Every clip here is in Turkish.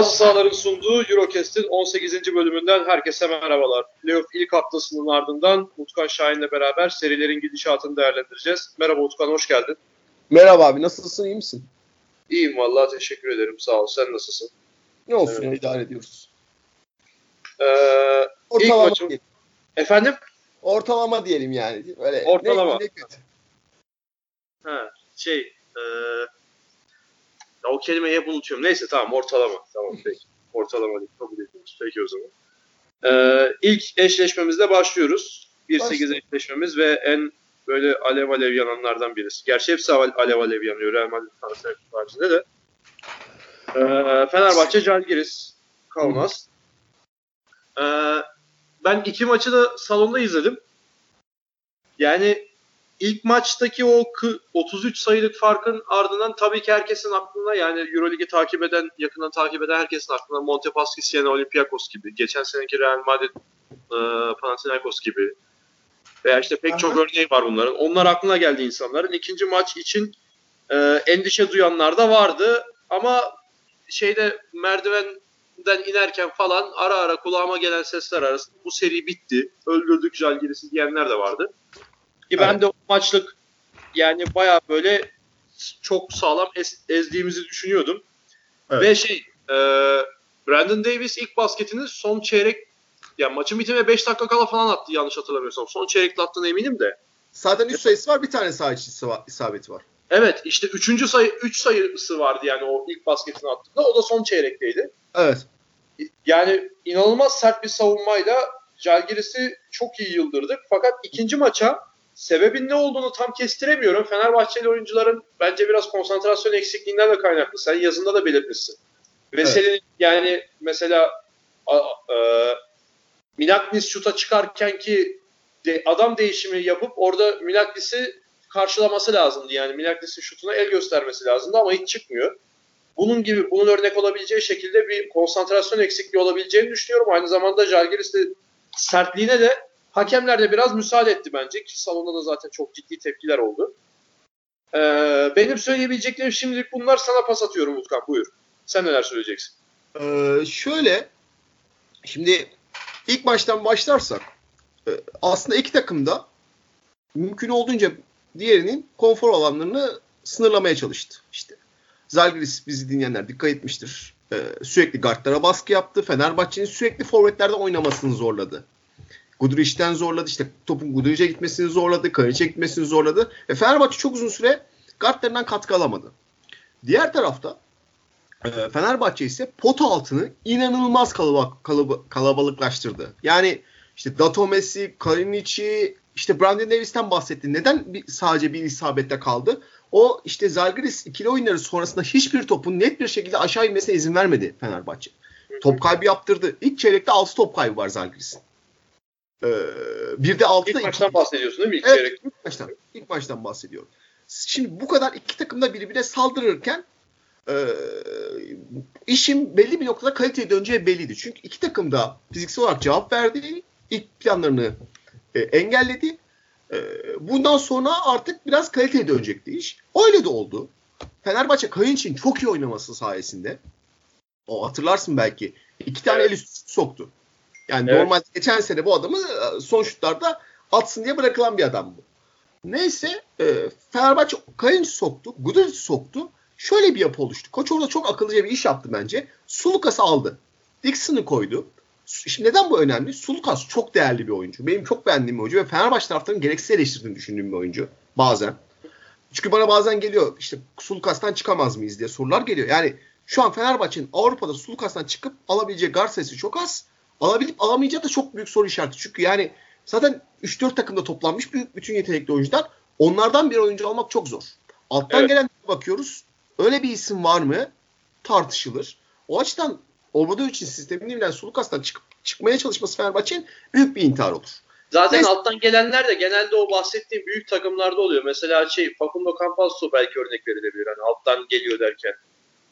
Bazı sahaların sunduğu Eurocast'in 18. bölümünden herkese merhabalar. Playoff ilk haftasının ardından Utkan Şahin'le beraber serilerin gidişatını değerlendireceğiz. Merhaba Utkan, hoş geldin. Merhaba abi, nasılsın, iyi misin? İyiyim vallahi teşekkür ederim, sağ ol. Sen nasılsın? Ne olsun, evet. idare ediyoruz. Ee, Ortalama maçım... diyelim. Efendim? Ortalama diyelim yani. Öyle Ortalama. Ne, ne kötü. Ha, şey, e, ya o kelimeyi hep unutuyorum. Neyse tamam ortalama. Tamam peki. Ortalama değil. Kabul ediyoruz. Peki o zaman. Ee, ilk eşleşmemizle başlıyoruz. 1-8 eşleşmemiz ve en böyle alev alev yananlardan birisi. Gerçi hepsi alev alev yanıyor Real Madrid haricinde de. Ee, Fenerbahçe Calgiris Kaunas. Ee, ben iki maçı da salonda izledim. Yani ilk maçtaki o 33 sayılık farkın ardından tabii ki herkesin aklına yani Euroligi takip eden, yakından takip eden herkesin aklına Montepaschi, Siena, Olympiakos gibi, geçen seneki Real Madrid, e, Panathinaikos gibi veya işte pek Aha. çok örneği var bunların. Onlar aklına geldi insanların. İkinci maç için e, endişe duyanlar da vardı ama şeyde merdivenden inerken falan ara ara kulağıma gelen sesler arasında bu seri bitti, öldürdük Jalgiris'i diyenler de vardı. Ki ben evet. de o maçlık yani baya böyle çok sağlam ez, ezdiğimizi düşünüyordum. Evet. Ve şey e, Brandon Davis ilk basketini son çeyrek yani maçın bitimine 5 dakika kala falan attı yanlış hatırlamıyorsam. Son çeyrekte attığına eminim de. Zaten 3 sayısı var bir tane sağ içi isabeti var. Evet işte 3. sayı 3 sayısı vardı yani o ilk basketini attığında. O da son çeyrekteydi. Evet. Yani inanılmaz sert bir savunmayla Jalgiris'i çok iyi yıldırdık. Fakat ikinci maça Sebebin ne olduğunu tam kestiremiyorum. Fenerbahçeli oyuncuların bence biraz konsantrasyon eksikliğinden de kaynaklı. Sen yazında da belirtmişsin. Veseli'nin evet. yani mesela a, a, Minaknis şuta çıkarken ki de, adam değişimi yapıp orada Minaknis'i karşılaması lazımdı. Yani Minaknis'in şutuna el göstermesi lazımdı ama hiç çıkmıyor. Bunun gibi bunun örnek olabileceği şekilde bir konsantrasyon eksikliği olabileceğini düşünüyorum. Aynı zamanda Jalgiris'te sertliğine de Hakemler de biraz müsaade etti bence ki salonda da zaten çok ciddi tepkiler oldu. Ee, benim söyleyebileceklerim şimdilik bunlar. Sana pas atıyorum Utkan buyur. Sen neler söyleyeceksin? Ee, şöyle şimdi ilk baştan başlarsak e, aslında iki takım da mümkün olduğunca diğerinin konfor alanlarını sınırlamaya çalıştı. İşte Zalgiris bizi dinleyenler dikkat etmiştir. Ee, sürekli guardlara baskı yaptı. Fenerbahçe'nin sürekli forvetlerde oynamasını zorladı. Guduric'den zorladı. İşte topun Guduric'e gitmesini zorladı. Karic'e gitmesini zorladı. Ve Fenerbahçe çok uzun süre guardlarından katkı alamadı. Diğer tarafta e, Fenerbahçe ise pot altını inanılmaz kalab- kalab- kalabalıklaştırdı. Yani işte Dato Messi, Kalinic'i, işte Brandon Davis'ten bahsetti. Neden bir, sadece bir isabette kaldı? O işte Zalgiris ikili oyunları sonrasında hiçbir topun net bir şekilde aşağı inmesine izin vermedi Fenerbahçe. Top kaybı yaptırdı. İlk çeyrekte 6 top kaybı var Zalgiris'in. Ee, bir de altıda ilk maçtan bahsediyorsun değil mi? İlk evet, çeyrek. ilk maçtan. İlk maçtan bahsediyorum. Şimdi bu kadar iki takım da birbirine saldırırken e, işin belli bir noktada kaliteye döneceği belliydi. Çünkü iki takım da fiziksel olarak cevap verdi. ilk planlarını e, engelledi. E, bundan sonra artık biraz kaliteye dönecekti iş. Öyle de oldu. Fenerbahçe Kayın için çok iyi oynaması sayesinde o hatırlarsın belki. iki tane evet. el üstü soktu. Yani evet. normal geçen sene bu adamı e, son şutlarda atsın diye bırakılan bir adam bu. Neyse e, Fenerbahçe Kayıncı soktu. Guduric soktu. Şöyle bir yapı oluştu. Koç orada çok akıllıca bir iş yaptı bence. Sulukas'ı aldı. Dixon'ı koydu. Şimdi neden bu önemli? Sulukas çok değerli bir oyuncu. Benim çok beğendiğim bir oyuncu ve Fenerbahçe taraftarının gereksiz eleştirdiğini düşündüğüm bir oyuncu. Bazen. Çünkü bana bazen geliyor işte Sulukas'tan çıkamaz mıyız diye sorular geliyor. Yani şu an Fenerbahçe'nin Avrupa'da Sulukas'tan çıkıp alabileceği guard sayısı çok az. Alabilip alamayacağı da çok büyük soru işareti. Çünkü yani zaten 3-4 takımda toplanmış büyük bütün yetenekli oyuncular. Onlardan bir oyuncu almak çok zor. Alttan evet. gelen bakıyoruz. Öyle bir isim var mı? Tartışılır. O açıdan için sistemini bilen Sulukas'tan çıkıp çıkmaya çalışması Fenerbahçe'nin büyük bir intihar olur. Zaten Neyse. alttan gelenler de genelde o bahsettiğim büyük takımlarda oluyor. Mesela şey Facundo Campazzo belki örnek verilebilir. Hani alttan geliyor derken.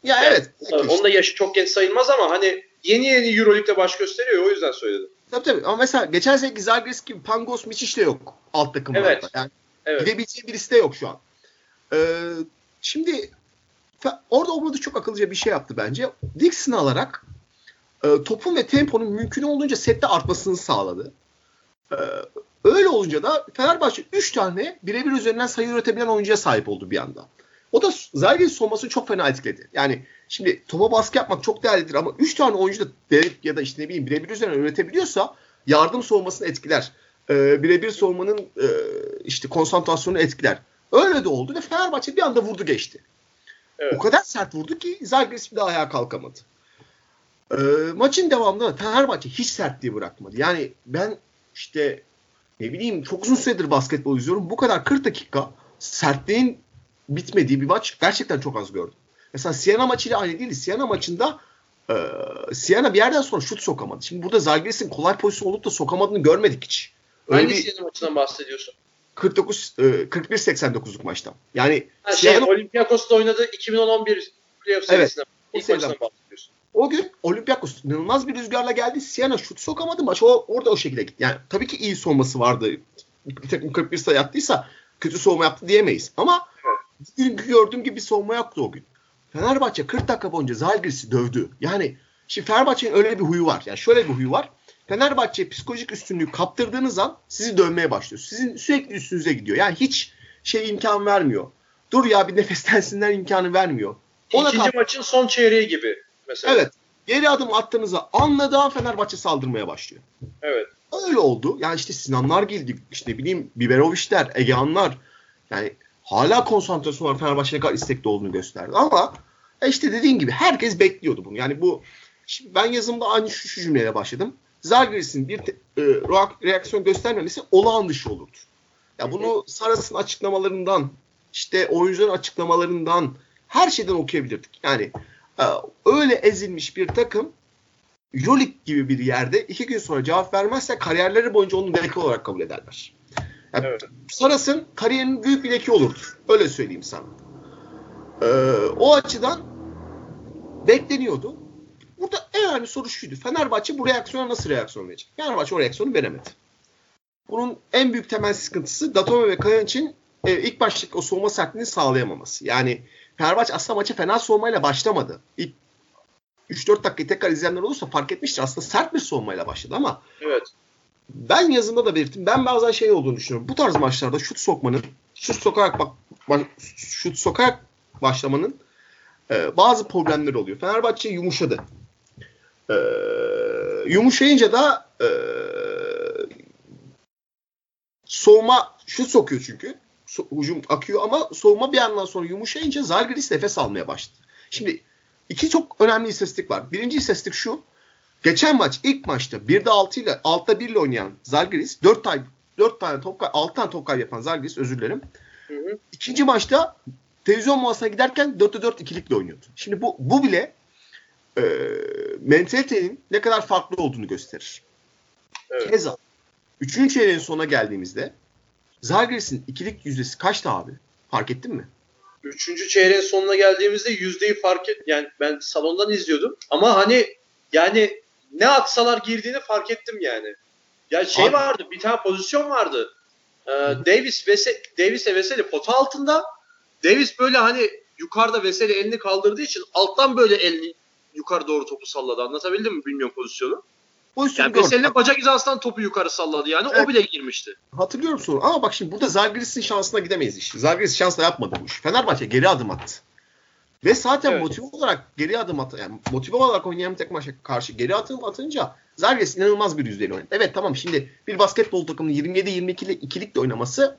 Ya yani, evet. Onun da yaşı çok genç sayılmaz ama hani yeni yeni Euroleague'de baş gösteriyor o yüzden söyledim. Tabii tabii ama mesela geçen seneki Zagres gibi Pangos Miçic de yok alt takımlarda. Evet. Yani evet. gidebileceği birisi de yok şu an. Ee, şimdi orada olmadı çok akıllıca bir şey yaptı bence. Dixon'ı alarak e, topun ve temponun mümkün olduğunca sette artmasını sağladı. E, öyle olunca da Fenerbahçe 3 tane birebir üzerinden sayı üretebilen oyuncuya sahip oldu bir anda. O da Zalgiris savunmasını çok fena etkiledi. Yani şimdi topa baskı yapmak çok değerlidir ama 3 tane oyuncu da ya da işte ne bileyim birebir üzerinden üretebiliyorsa yardım savunmasını etkiler. Ee, birebir savunmanın e, işte konsantrasyonu etkiler. Öyle de oldu ve Fenerbahçe bir anda vurdu geçti. Evet. O kadar sert vurdu ki Zalgiris bir daha ayağa kalkamadı. Ee, maçın devamında Fenerbahçe hiç sertliği bırakmadı. Yani ben işte ne bileyim çok uzun süredir basketbol izliyorum. Bu kadar 40 dakika sertliğin bitmediği bir maç gerçekten çok az gördüm. Mesela Siena maçıyla aynı değil. Siena maçında e, Siena bir yerden sonra şut sokamadı. Şimdi burada Zalgiris'in kolay pozisyon olup da sokamadığını görmedik hiç. Öyle Hangi bir, Siena maçından bahsediyorsun? 49 e, 41-89'luk maçtan. Yani ha, şey, Siena, Olympiakos'ta oynadığı 2011 playoff serisinde evet, ilk maçından bahsediyorsun. O gün Olympiakos inanılmaz bir rüzgarla geldi. Siena şut sokamadı. Maç o, orada o şekilde gitti. Yani tabii ki iyi soğuması vardı. Bir takım 41 sayı attıysa kötü soğuma yaptı diyemeyiz. Ama bugün gördüğüm gibi bir soğuma yaptı o gün. Fenerbahçe 40 dakika boyunca Zalgiris'i dövdü. Yani şimdi Fenerbahçe'nin öyle bir huyu var. Yani şöyle bir huyu var. Fenerbahçe psikolojik üstünlüğü kaptırdığınız an sizi dövmeye başlıyor. Sizin sürekli üstünüze gidiyor. Yani hiç şey imkan vermiyor. Dur ya bir nefeslensinler imkanı vermiyor. Ona İkinci maçın son çeyreği gibi mesela. Evet. Geri adım attığınızda anladığı an Fenerbahçe saldırmaya başlıyor. Evet. Öyle oldu. Yani işte Sinanlar geldi. işte ne bileyim Biberoviçler, Egehanlar. Yani hala konsantrasyon var Fenerbahçe'ne kadar istekli olduğunu gösterdi. Ama e işte dediğin gibi herkes bekliyordu bunu. Yani bu ben yazımda aynı şu, şu cümleyle başladım. Zalgiris'in bir te, e, reaksiyon göstermemesi olağan dışı olurdu. Ya bunu Saras'ın açıklamalarından, işte oyuncuların açıklamalarından her şeyden okuyabilirdik. Yani e, öyle ezilmiş bir takım Euroleague gibi bir yerde iki gün sonra cevap vermezse kariyerleri boyunca onu leke olarak kabul ederler. Yani evet. Saras'ın kariyerinin büyük bir leki olurdu. Öyle söyleyeyim sana. Ee, o açıdan bekleniyordu. Burada en önemli soru şuydu. Fenerbahçe bu reaksiyona nasıl reaksiyon verecek? Fenerbahçe o reaksiyonu veremedi. Bunun en büyük temel sıkıntısı Datome ve Kayan için e, ilk baştaki o soğuma sertliğini sağlayamaması. Yani Fenerbahçe aslında maça fena soğumayla başlamadı. İlk 3-4 dakikayı tekrar izleyenler olursa fark etmiştir. Aslında sert bir soğumayla başladı ama evet. Ben yazımda da belirttim. Ben bazen şey olduğunu düşünüyorum. Bu tarz maçlarda şut sokmanın, şut sokarak bak, bak şut sokarak başlamanın e, bazı problemleri oluyor. Fenerbahçe yumuşadı. E, yumuşayınca da e, soğuma şut sokuyor çünkü. So, hücum akıyor ama soğuma bir yandan sonra yumuşayınca Zalgiris nefes almaya başladı. Şimdi iki çok önemli istatistik var. Birinci istatistik şu. Geçen maç ilk maçta 1'de 6 ile 6'da 1 ile oynayan Zalgiris 4 tane 4 tane top 6 tane top kaybı yapan Zalgiris özür dilerim. Hı hı. İkinci maçta televizyon molasına giderken 4'te 4 ikilikle oynuyordu. Şimdi bu bu bile e, mentalitenin ne kadar farklı olduğunu gösterir. Evet. Keza 3. çeyreğin sonuna geldiğimizde Zalgiris'in ikilik yüzdesi kaçtı abi? Fark ettin mi? Üçüncü çeyreğin sonuna geldiğimizde yüzdeyi fark et yani ben salondan izliyordum ama hani yani ne atsalar girdiğini fark ettim yani. Ya şey Abi. vardı bir tane pozisyon vardı. Ee, Davis Vese Davis ve Veseli pota altında. Davis böyle hani yukarıda Veseli elini kaldırdığı için alttan böyle elini yukarı doğru topu salladı. Anlatabildim mi bilmiyorum pozisyonu. Pozisyonu yani Veseli'nin bacak hizasından topu yukarı salladı yani evet. o bile girmişti. Hatırlıyorum sonra ama bak şimdi burada Zalgiris'in şansına gidemeyiz işte. Zalgiris şansla yapmadı bu iş. Fenerbahçe geri adım attı. Ve zaten evet. motive olarak geri adım at yani motive olarak oynayan bir maça karşı geri adım atınca Zalgiris inanılmaz bir yüzdeyle oynadı. Evet tamam şimdi bir basketbol takımının 27-22'li ikilikle oynaması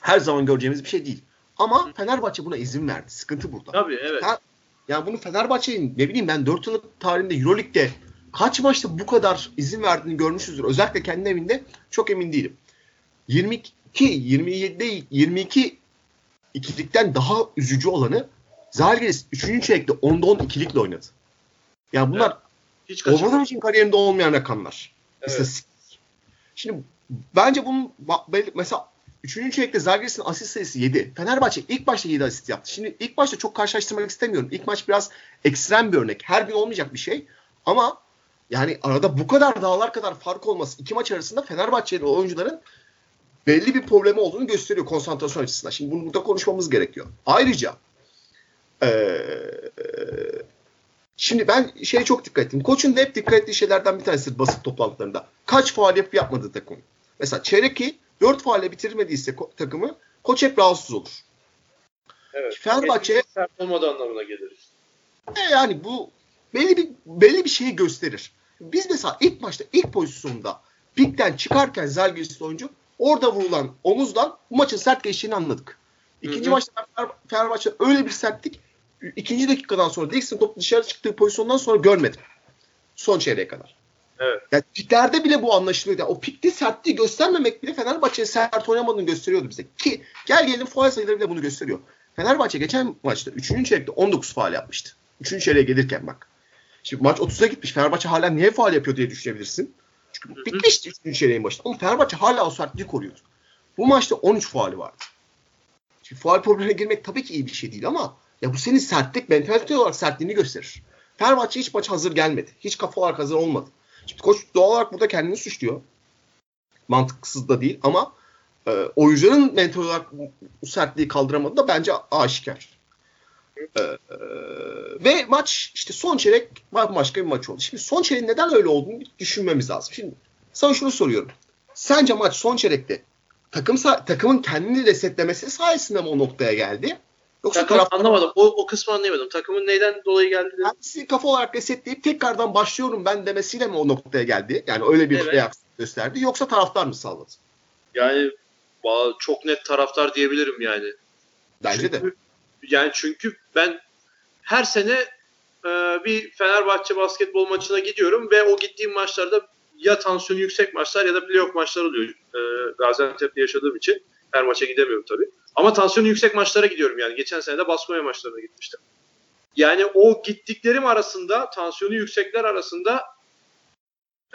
her zaman göreceğimiz bir şey değil. Ama Fenerbahçe buna izin verdi. Sıkıntı burada. Tabii evet. Ha, yani bunu Fenerbahçe'nin ne bileyim ben 4 yıllık tarihinde Euroleague'de kaç maçta bu kadar izin verdiğini görmüşüzdür. Özellikle kendi evinde çok emin değilim. 22 27'de 22 ikilikten daha üzücü olanı Zalgiris 3. çeyrekte 10'da 10 ikilikle oynadı. Yani bunlar evet. Olmadan için kariyerinde olmayan rakamlar. Evet. Şimdi bence bunun mesela 3. çeyrekte Zalgiris'in asist sayısı 7. Fenerbahçe ilk başta 7 asist yaptı. Şimdi ilk başta çok karşılaştırmak istemiyorum. İlk maç biraz ekstrem bir örnek. Her gün olmayacak bir şey. Ama yani arada bu kadar dağlar kadar fark olması iki maç arasında Fenerbahçeli oyuncuların belli bir problemi olduğunu gösteriyor konsantrasyon açısından. Şimdi bunu burada konuşmamız gerekiyor. Ayrıca Ee, şimdi ben şeye çok dikkat ettim. Koç'un da hep dikkat ettiği şeylerden bir tanesi basın toplantılarında. Kaç faal yapıp yapmadığı takım. Mesela çeyrek'i 4 faalle bitirmediyse takımı koç hep rahatsız olur. Evet. Fenerbahçe sert olmadığı anlamına gelir. E yani bu belli bir belli bir şeyi gösterir. Biz mesela ilk maçta ilk pozisyonda pikten çıkarken Zalgiris oyuncu orada vurulan omuzdan bu maçın sert geçtiğini anladık. İkinci hı hı. maçta Fenerbahçe öyle bir sertlik ikinci dakikadan sonra Dixon top dışarı çıktığı pozisyondan sonra görmedim. Son çeyreğe kadar. Evet. Yani piklerde bile bu anlaşılıyordu. Yani o pikte sertliği göstermemek bile Fenerbahçe'ye sert oynamadığını gösteriyordu bize. Ki gel gelin faal sayıları bile bunu gösteriyor. Fenerbahçe geçen maçta 3. çeyrekte 19 faal yapmıştı. 3. çeyreğe gelirken bak. Şimdi maç 30'a gitmiş. Fenerbahçe hala niye faal yapıyor diye düşünebilirsin. Çünkü bitmişti 3. çeyreğin başında. Ama Fenerbahçe hala o sertliği koruyordu. Bu maçta 13 faali vardı. Şimdi faal problemine girmek tabii ki iyi bir şey değil ama ya bu senin sertlik, mentalite olarak sertliğini gösterir. Fenerbahçe hiç maç hazır gelmedi. Hiç kafa olarak hazır olmadı. Şimdi koç doğal olarak burada kendini suçluyor. Mantıksız da değil ama e, oyuncuların mental olarak bu sertliği kaldıramadı da bence aşikar. E, e, ve maç işte son çeyrek başka bir maç oldu. Şimdi son çeyreğin neden öyle olduğunu düşünmemiz lazım. Şimdi sana şunu soruyorum. Sence maç son çeyrekte takım takımın kendini resetlemesi sayesinde mi o noktaya geldi? Yoksa Takım, taraf... anlamadım. O, o kısmı anlayamadım. Takımın neyden dolayı geldi? Kendisi kafa olarak resetleyip tekrardan başlıyorum ben demesiyle mi o noktaya geldi? Yani öyle bir evet. reaksiyon gösterdi. Yoksa taraftar mı salladı? Yani çok net taraftar diyebilirim yani. Bence çünkü, de. Yani çünkü ben her sene e, bir Fenerbahçe basketbol maçına gidiyorum ve o gittiğim maçlarda ya tansiyon yüksek maçlar ya da playoff maçlar oluyor. E, Gaziantep'te yaşadığım için her maça gidemiyorum tabii. Ama tansiyonu yüksek maçlara gidiyorum yani. Geçen sene de Baskonya maçlarına gitmiştim. Yani o gittiklerim arasında, tansiyonu yüksekler arasında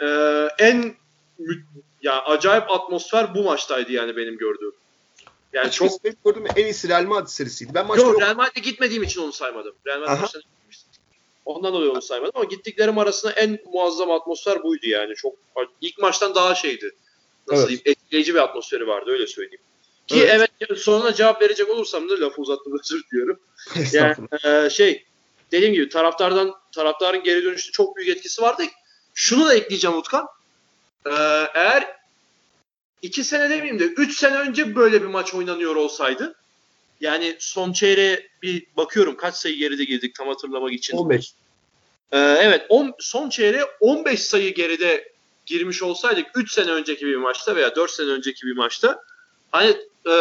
e, en ya acayip atmosfer bu maçtaydı yani benim gördüğüm. Yani Açıkçası çok benim gördüğüm en iyisi Real Madrid serisiydi. Ben maçta yok. Real Madrid'e gitmediğim için onu saymadım. Real Madrid Ondan dolayı onu saymadım ama gittiklerim arasında en muazzam atmosfer buydu yani. Çok ilk maçtan daha şeydi. Nasıl evet. diyeyim? Etkileyici bir atmosferi vardı öyle söyleyeyim. Ki evet, evet sonra cevap verecek olursam da lafı uzattım özür diliyorum. yani e, şey dediğim gibi taraftardan taraftarın geri dönüşü çok büyük etkisi vardı. Şunu da ekleyeceğim Utkan. Ee, eğer iki sene demeyeyim de üç sene önce böyle bir maç oynanıyor olsaydı yani son çeyreğe bir bakıyorum kaç sayı geride girdik tam hatırlamak için. 15. Ee, evet on, son çeyreğe 15 sayı geride girmiş olsaydık 3 sene önceki bir maçta veya 4 sene önceki bir maçta hani e,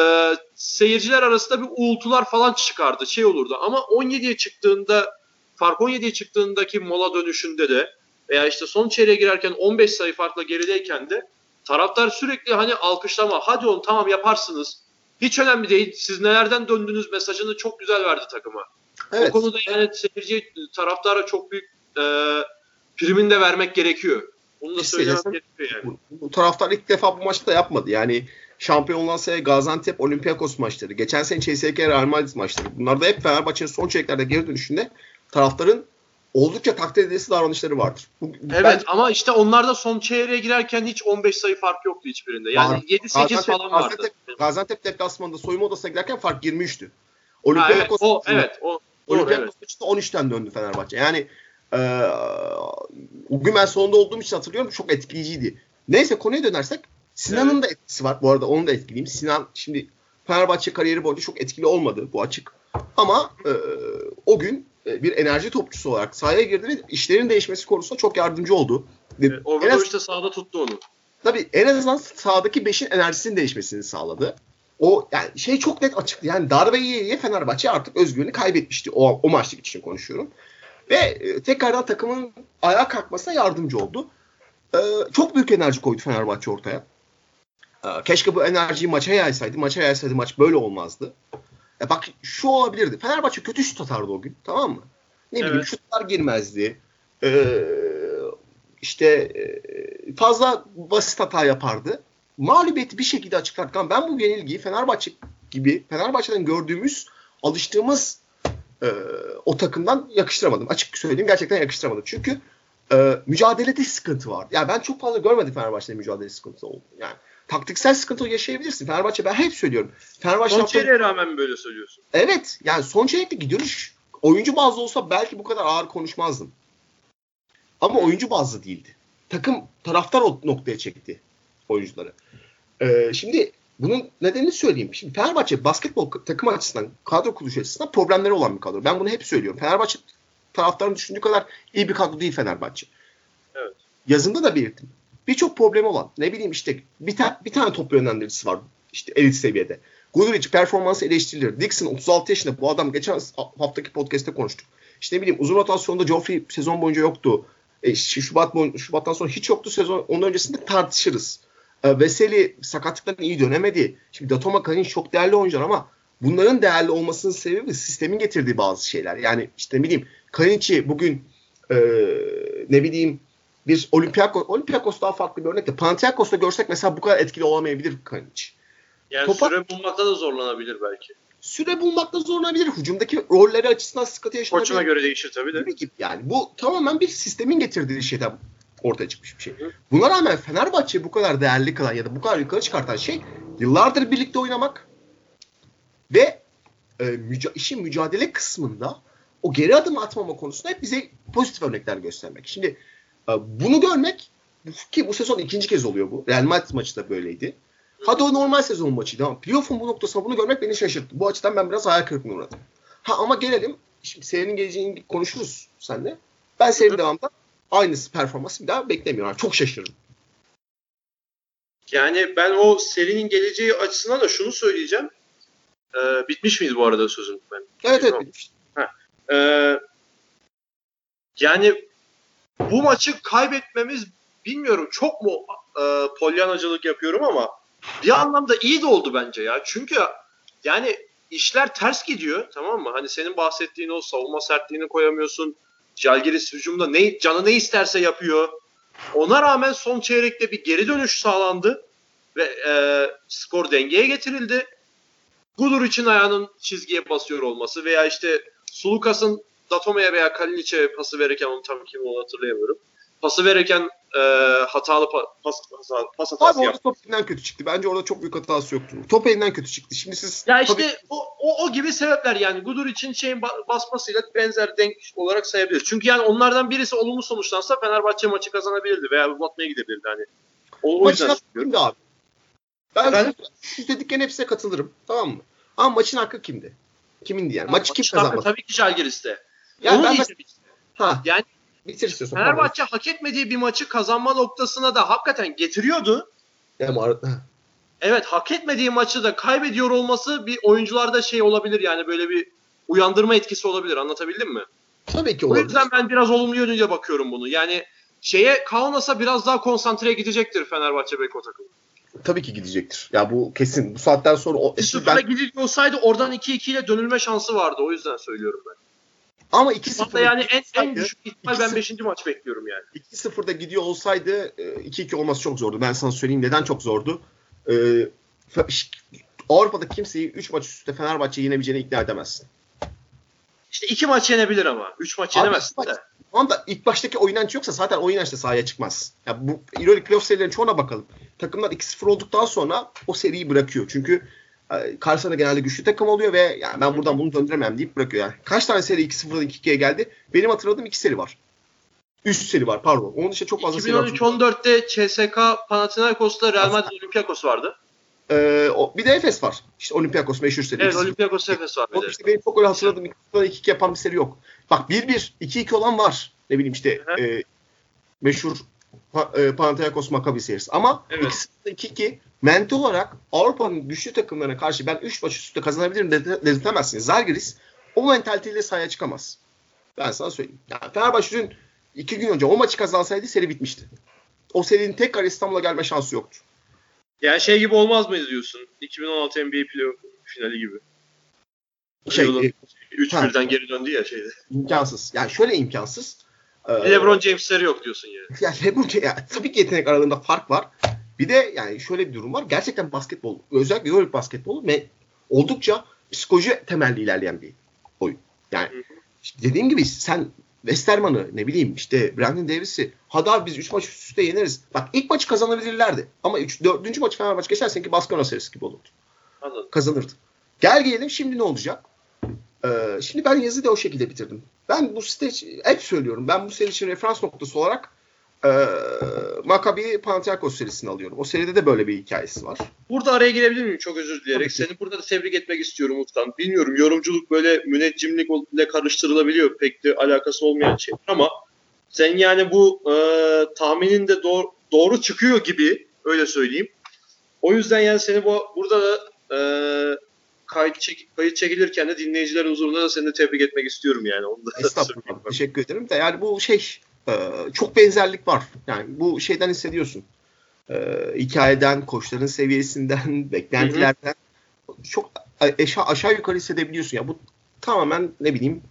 seyirciler arasında bir uğultular falan çıkardı. Şey olurdu ama 17'ye çıktığında fark 17'ye çıktığındaki mola dönüşünde de veya işte son çeyreğe girerken 15 sayı farkla gerideyken de taraftar sürekli hani alkışlama hadi oğlum tamam yaparsınız. Hiç önemli değil. Siz nelerden döndünüz mesajını çok güzel verdi takıma. Evet. O konuda yani seyirci taraftara çok büyük e, primin de vermek gerekiyor. Onu da söylemek gerekiyor yani. Bu, bu taraftar ilk defa bu maçta yapmadı. Yani şampiyon olan sene Gaziantep Olympiakos maçları. Geçen sene CSK Real Madrid maçları. Bunlar da hep Fenerbahçe'nin son çeyreklerde geri dönüşünde taraftarın oldukça takdir edilesi davranışları vardır. Bu, evet ben, ama işte onlar da son çeyreğe girerken hiç 15 sayı fark yoktu hiçbirinde. Yani 7-8 falan vardı. Gaziantep, Gaziantep deplasmanında soyunma odasına girerken fark 23'tü. Olympiakos ha, evet, o, evet, o, Olympiakos evet. 13'ten döndü Fenerbahçe. Yani e, o gün ben sonunda olduğum için hatırlıyorum çok etkileyiciydi. Neyse konuya dönersek Sinan'ın evet. da etkisi var. Bu arada onu da etkileyeyim. Sinan şimdi Fenerbahçe kariyeri boyunca çok etkili olmadı. Bu açık. Ama e, o gün e, bir enerji topçusu olarak sahaya girdi ve işlerin değişmesi konusunda çok yardımcı oldu. Evet, Obradoviç de sahada tuttu onu. Tabii en azından sahadaki beşin enerjisinin değişmesini sağladı. O yani şey çok net açıktı. Yani darbe yiye Fenerbahçe artık özgürlüğünü kaybetmişti. O, o maçlık için konuşuyorum. Ve e, tekrardan takımın ayağa kalkmasına yardımcı oldu. E, çok büyük enerji koydu Fenerbahçe ortaya. E, keşke bu enerjiyi maça yaysaydı. Maça yaysaydı maç böyle olmazdı. E bak şu olabilirdi. Fenerbahçe kötü şut atardı o gün. Tamam mı? Ne evet. bileyim şutlar girmezdi. Ee, işte e, fazla basit hata yapardı. Mağlubiyeti bir şekilde açıklarken ben bu yenilgiyi Fenerbahçe gibi Fenerbahçe'den gördüğümüz alıştığımız e, o takımdan yakıştıramadım. Açık söyleyeyim gerçekten yakıştıramadım. Çünkü e, mücadelede sıkıntı var. Yani ben çok fazla görmedim Fenerbahçe'de mücadele sıkıntı oldu. Yani taktiksel sıkıntı yaşayabilirsin. Fenerbahçe ben hep söylüyorum. Fenerbahçe son çeyreğe rağmen böyle söylüyorsun? Evet. Yani son çeyrekte gidiyoruz oyuncu bazlı olsa belki bu kadar ağır konuşmazdım. Ama oyuncu bazlı değildi. Takım taraftar o noktaya çekti oyuncuları. Ee, şimdi bunun nedenini söyleyeyim. Şimdi Fenerbahçe basketbol takım açısından, kadro kuruluş açısından problemleri olan bir kadro. Ben bunu hep söylüyorum. Fenerbahçe taraftarın düşündüğü kadar iyi bir kadro değil Fenerbahçe. Evet. Yazında da belirttim. Birçok problemi olan, ne bileyim işte bir, ta- bir tane top yönlendiricisi var işte elit seviyede. Guduric performansı eleştirilir. Dixon 36 yaşında bu adam geçen haftaki podcast'te konuştuk. İşte ne bileyim uzun rotasyonda Joffrey sezon boyunca yoktu. E, Şubat boy- Şubat'tan sonra hiç yoktu sezon. Onun öncesinde tartışırız. E, Veseli sakatlıktan iyi dönemedi. Şimdi Datoma Kahin çok değerli oyuncular ama bunların değerli olmasının sebebi sistemin getirdiği bazı şeyler. Yani işte ne bileyim Kahinç'i bugün e, ne bileyim bir Olympiakos, Olympiakos daha farklı bir örnek de Panathinaikos'ta görsek mesela bu kadar etkili olamayabilir Kahinç. Yani Topa- süre bulmakta da zorlanabilir belki. Süre bulmakta zorlanabilir. Hücumdaki rolleri açısından sıkıntı yaşanabilir. Koçuna göre değişir tabii de. gibi. Yani bu tamamen bir sistemin getirdiği şeyden ortaya çıkmış bir şey. Buna rağmen Fenerbahçe bu kadar değerli kılan ya da bu kadar yukarı çıkartan şey yıllardır birlikte oynamak ve e, müca- işin mücadele kısmında o geri adım atmama konusunda hep bize pozitif örnekler göstermek. Şimdi bunu görmek ki bu sezon ikinci kez oluyor bu. Real Madrid maçı da böyleydi. Hadi o normal sezon maçıydı ama playoff'un bu noktasında bunu görmek beni şaşırttı. Bu açıdan ben biraz hayal kırıklığına uğradım. Ha ama gelelim şimdi serinin geleceğini konuşuruz seninle. Ben serinin devamında aynısı performansı bir daha beklemiyorum. Yani çok şaşırdım. Yani ben o serinin geleceği açısından da şunu söyleyeceğim. Ee, bitmiş miydi bu arada sözün ben? Evet evet. Tamam. Ee, yani bu maçı kaybetmemiz bilmiyorum çok mu e, polyanacılık yapıyorum ama bir anlamda iyi de oldu bence ya. Çünkü yani işler ters gidiyor tamam mı? Hani senin bahsettiğin o savunma sertliğini koyamıyorsun. Jalgiris hücumda ne, canı ne isterse yapıyor. Ona rağmen son çeyrekte bir geri dönüş sağlandı ve e, skor dengeye getirildi. Gudur için ayağının çizgiye basıyor olması veya işte Sulukas'ın Datoma'ya veya Kalinic'e pası verirken onu tam kim onu hatırlayamıyorum. Pası verirken e, hatalı pa- pas, pas, pas hatası Abi orada yaptı. top elinden kötü çıktı. Bence orada çok büyük hatası yoktu. Top elinden kötü çıktı. Şimdi siz Ya işte tabii- o, o, o gibi sebepler yani Gudur için şeyin ba- basmasıyla benzer denk olarak sayabiliriz. Çünkü yani onlardan birisi olumlu sonuçlansa Fenerbahçe maçı kazanabilirdi veya uzatmaya gidebilirdi hani. O, o maçın yüzden söylüyorum. abi? Ben Efendim? şu, dediklerine hepsine katılırım. Tamam mı? Ama maçın hakkı kimdi? Kimindi yani? Maçı kim Maçın hakkı kazanmadı? Tabii ki Jalgiris'te. Yani Onu ben diyeceğim işte. Ha, Yani bitir istiyorsan. Fenerbahçe hak etmediği bir maçı kazanma noktasına da hakikaten getiriyordu. pardon. Ya, ha. Evet hak etmediği maçı da kaybediyor olması bir oyuncularda şey olabilir yani böyle bir uyandırma etkisi olabilir anlatabildim mi? Tabii ki O olabilir. yüzden ben biraz olumlu yönüyle bakıyorum bunu. Yani şeye Kaunas'a biraz daha konsantre gidecektir Fenerbahçe Beko takımı. Tabii ki gidecektir. Ya bu kesin. Bu saatten sonra o, 1-0'la ben, gidiliyor olsaydı oradan 2-2 ile dönülme şansı vardı. O yüzden söylüyorum ben. Ama 2-0 Hatta yani en, en düşük ihtimal ben 2-0 5. maç bekliyorum yani. 2-0'da gidiyor olsaydı e, 2-2 olması çok zordu. Ben sana söyleyeyim neden çok zordu. Ee, Avrupa'da kimseyi 3 maç üstte Fenerbahçe'yi yenebileceğine ikna edemezsin. İşte 2 maç yenebilir ama. 3 maç Abi, yenemezsin maç- de. Tamam da ilk baştaki o inanç yoksa zaten o inançla sahaya çıkmaz. Ya bu Euroleague playoff serilerinin çoğuna bakalım. Takımlar 2-0 olduktan sonra o seriyi bırakıyor. Çünkü e, karşısında genelde güçlü takım oluyor ve yani ben buradan bunu döndüremem deyip bırakıyor. Yani kaç tane seri 2-0'dan 2-2'ye geldi? Benim hatırladığım 2 seri var. Üst seri var pardon. Onun dışında çok fazla seri var. 2013-14'te CSK Panathinaikos'ta Real Madrid Olympiakos vardı. Ee, o, bir de Efes var. İşte Olympiakos meşhur seri. Evet 2-0. Olympiakos Efes var. bir O de. işte benim çok öyle hatırladığım 2-0'dan 2-2 yapan bir seri yok. Bak 1-1, 2-2 olan var. Ne bileyim işte Hı hı. e, meşhur pa, e, Panathinaikos Maccabi serisi. Ama Evet. 2-0'dan 2-2 mental olarak Avrupa'nın güçlü takımlarına karşı ben 3 maç üstte kazanabilirim dedi- dedirtemezsiniz. Zalgiris o mentaliteyle sahaya çıkamaz. Ben sana söyleyeyim. Yani Fenerbahçe dün 2 gün önce o maçı kazansaydı seri bitmişti. O serinin tekrar İstanbul'a gelme şansı yoktu. Yani şey gibi olmaz mıydı diyorsun? 2016 NBA playoff finali gibi. Şey, Yılın e, 3-1'den geri döndü ya şeyde. imkansız. Yani şöyle imkansız. Ee, LeBron James'leri yok diyorsun yani. Ya LeBron ya, tabii ki yetenek aralarında fark var. Bir de yani şöyle bir durum var. Gerçekten basketbol, özellikle Euroleague basketbolu ve oldukça psikoloji temelli ilerleyen bir oyun. Yani işte dediğim gibi sen Westerman'ı ne bileyim işte Brandon Davis'i hadi abi biz 3 maç üst üste yeneriz. Bak ilk maçı kazanabilirlerdi. Ama 3 4. maçı Fenerbahçe geçen seneki Baskona serisi gibi olurdu. Anladım. Kazanırdı. Gel gelelim şimdi ne olacak? Ee, şimdi ben yazıyı da o şekilde bitirdim. Ben bu site hep söylüyorum. Ben bu seri için referans noktası olarak e, Maccabi Panathinaikos serisini alıyorum. O seride de böyle bir hikayesi var. Burada araya girebilir miyim çok özür dileyerek? Seni burada da tebrik etmek istiyorum Utkan. Bilmiyorum yorumculuk böyle müneccimlik ile karıştırılabiliyor. Pek de alakası olmayan şey. Ama sen yani bu e, tahminin de doğru, doğru çıkıyor gibi öyle söyleyeyim. O yüzden yani seni bu burada da e, kayıt, çek, kayıt çekilirken de dinleyiciler huzurunda da seni de tebrik etmek istiyorum yani. Onu da Estağfurullah. Teşekkür ederim de yani bu şey e, çok benzerlik var. Yani bu şeyden hissediyorsun. E, hikayeden, koçların seviyesinden, beklentilerden çok aşağı, aşağı yukarı hissedebiliyorsun. Ya bu tamamen ne bileyim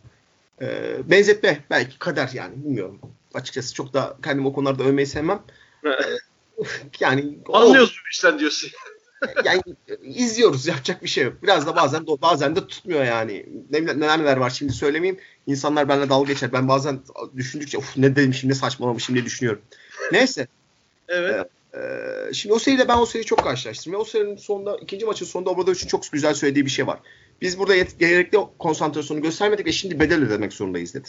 e, benzetme belki kader yani bilmiyorum. Açıkçası çok da kendim o konularda övmeyi sevmem. yani anlıyoruz bu işten diyorsun. Yani izliyoruz yapacak bir şey yok. Biraz da bazen bazen de tutmuyor yani. Neler neler var şimdi söylemeyeyim. İnsanlar benimle dalga geçer. Ben bazen düşündükçe of ne demişim ne saçmalamışım diye düşünüyorum. Neyse. Evet. Ee, e, şimdi o seriyle ben o seriyi çok karşılaştım. Ve o serinin sonunda ikinci maçın sonunda Obradovic'in çok güzel söylediği bir şey var. Biz burada yet- gerekli konsantrasyonu göstermedik ve şimdi bedel ödemek zorundayız dedi.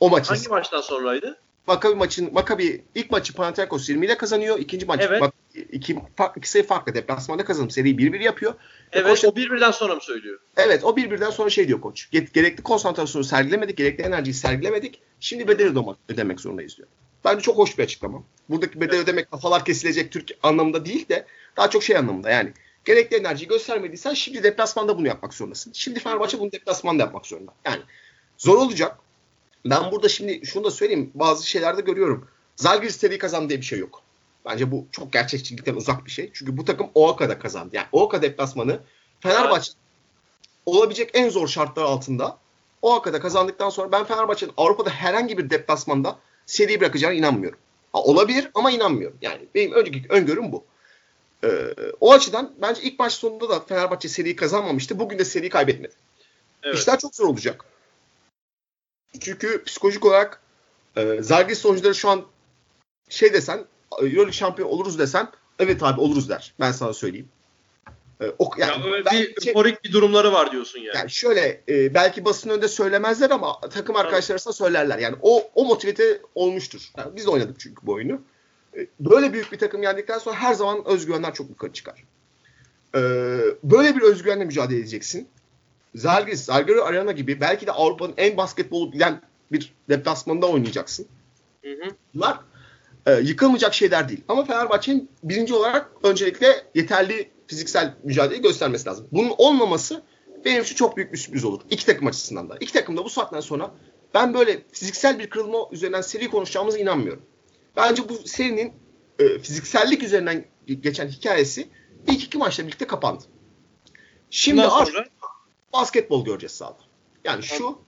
O maçın. Hangi maçtan sonraydı? Makabi maçın Makabi ilk maçı Panathinaikos 20 ile kazanıyor. İkinci maç evet. bak, iki, fark, iki sayı farklı deplasmanda kazanıp seriyi 1-1 yapıyor. Evet koç, o 1-1'den sonra mı söylüyor? Evet o 1-1'den sonra şey diyor koç. Gerekli konsantrasyonu sergilemedik, gerekli enerjiyi sergilemedik. Şimdi bedel ödemek, ödemek zorundayız diyor. Bence çok hoş bir açıklama. Buradaki bedel evet. ödemek kafalar kesilecek Türk anlamında değil de daha çok şey anlamında yani. Gerekli enerjiyi göstermediysen şimdi deplasmanda bunu yapmak zorundasın. Şimdi Fenerbahçe bunu deplasmanda yapmak zorunda. Yani zor olacak. Ben burada şimdi şunu da söyleyeyim. Bazı şeylerde görüyorum. Zalgiris seriyi kazandı diye bir şey yok. Bence bu çok gerçekçilikten uzak bir şey. Çünkü bu takım OAKA'da kazandı. Yani OAKA deplasmanı Fenerbahçe olabilecek en zor şartlar altında OAKA'da kazandıktan sonra ben Fenerbahçe'nin Avrupa'da herhangi bir deplasmanda seriyi bırakacağına inanmıyorum. Ha, olabilir ama inanmıyorum. Yani benim önceki öngörüm bu. Ee, o açıdan bence ilk maç sonunda da Fenerbahçe seriyi kazanmamıştı. Bugün de seriyi kaybetmedi. Evet. İşler çok zor olacak. Çünkü psikolojik olarak e, Zalgiris oyuncuları şu an şey desen Euroleague şampiyon oluruz desen evet abi oluruz der. Ben sana söyleyeyim. E, o, yani, ya, bir şey, bir durumları var diyorsun yani. Yani şöyle e, belki basın önünde söylemezler ama takım arkadaşları arasında söylerler. Yani o o motivite olmuştur. Yani biz de oynadık çünkü bu oyunu. E, böyle büyük bir takım yendikten sonra her zaman özgüvenler çok yukarı çıkar. E, böyle bir özgüvenle mücadele edeceksin. Zalgiris, Zalgiris Arena gibi belki de Avrupa'nın en basketbolu bilen bir deplasmanında oynayacaksın. Hı hı. Bunlar e, yıkılmayacak şeyler değil. Ama Fenerbahçe'nin birinci olarak öncelikle yeterli fiziksel mücadeleyi göstermesi lazım. Bunun olmaması benim için çok büyük bir sürpriz olur. İki takım açısından da. İki takım da bu saatten sonra ben böyle fiziksel bir kırılma üzerinden seri konuşacağımıza inanmıyorum. Bence bu serinin e, fiziksellik üzerinden geçen hikayesi ilk iki maçla birlikte kapandı. Şimdi artık basketbol göreceğiz sahada. Yani şu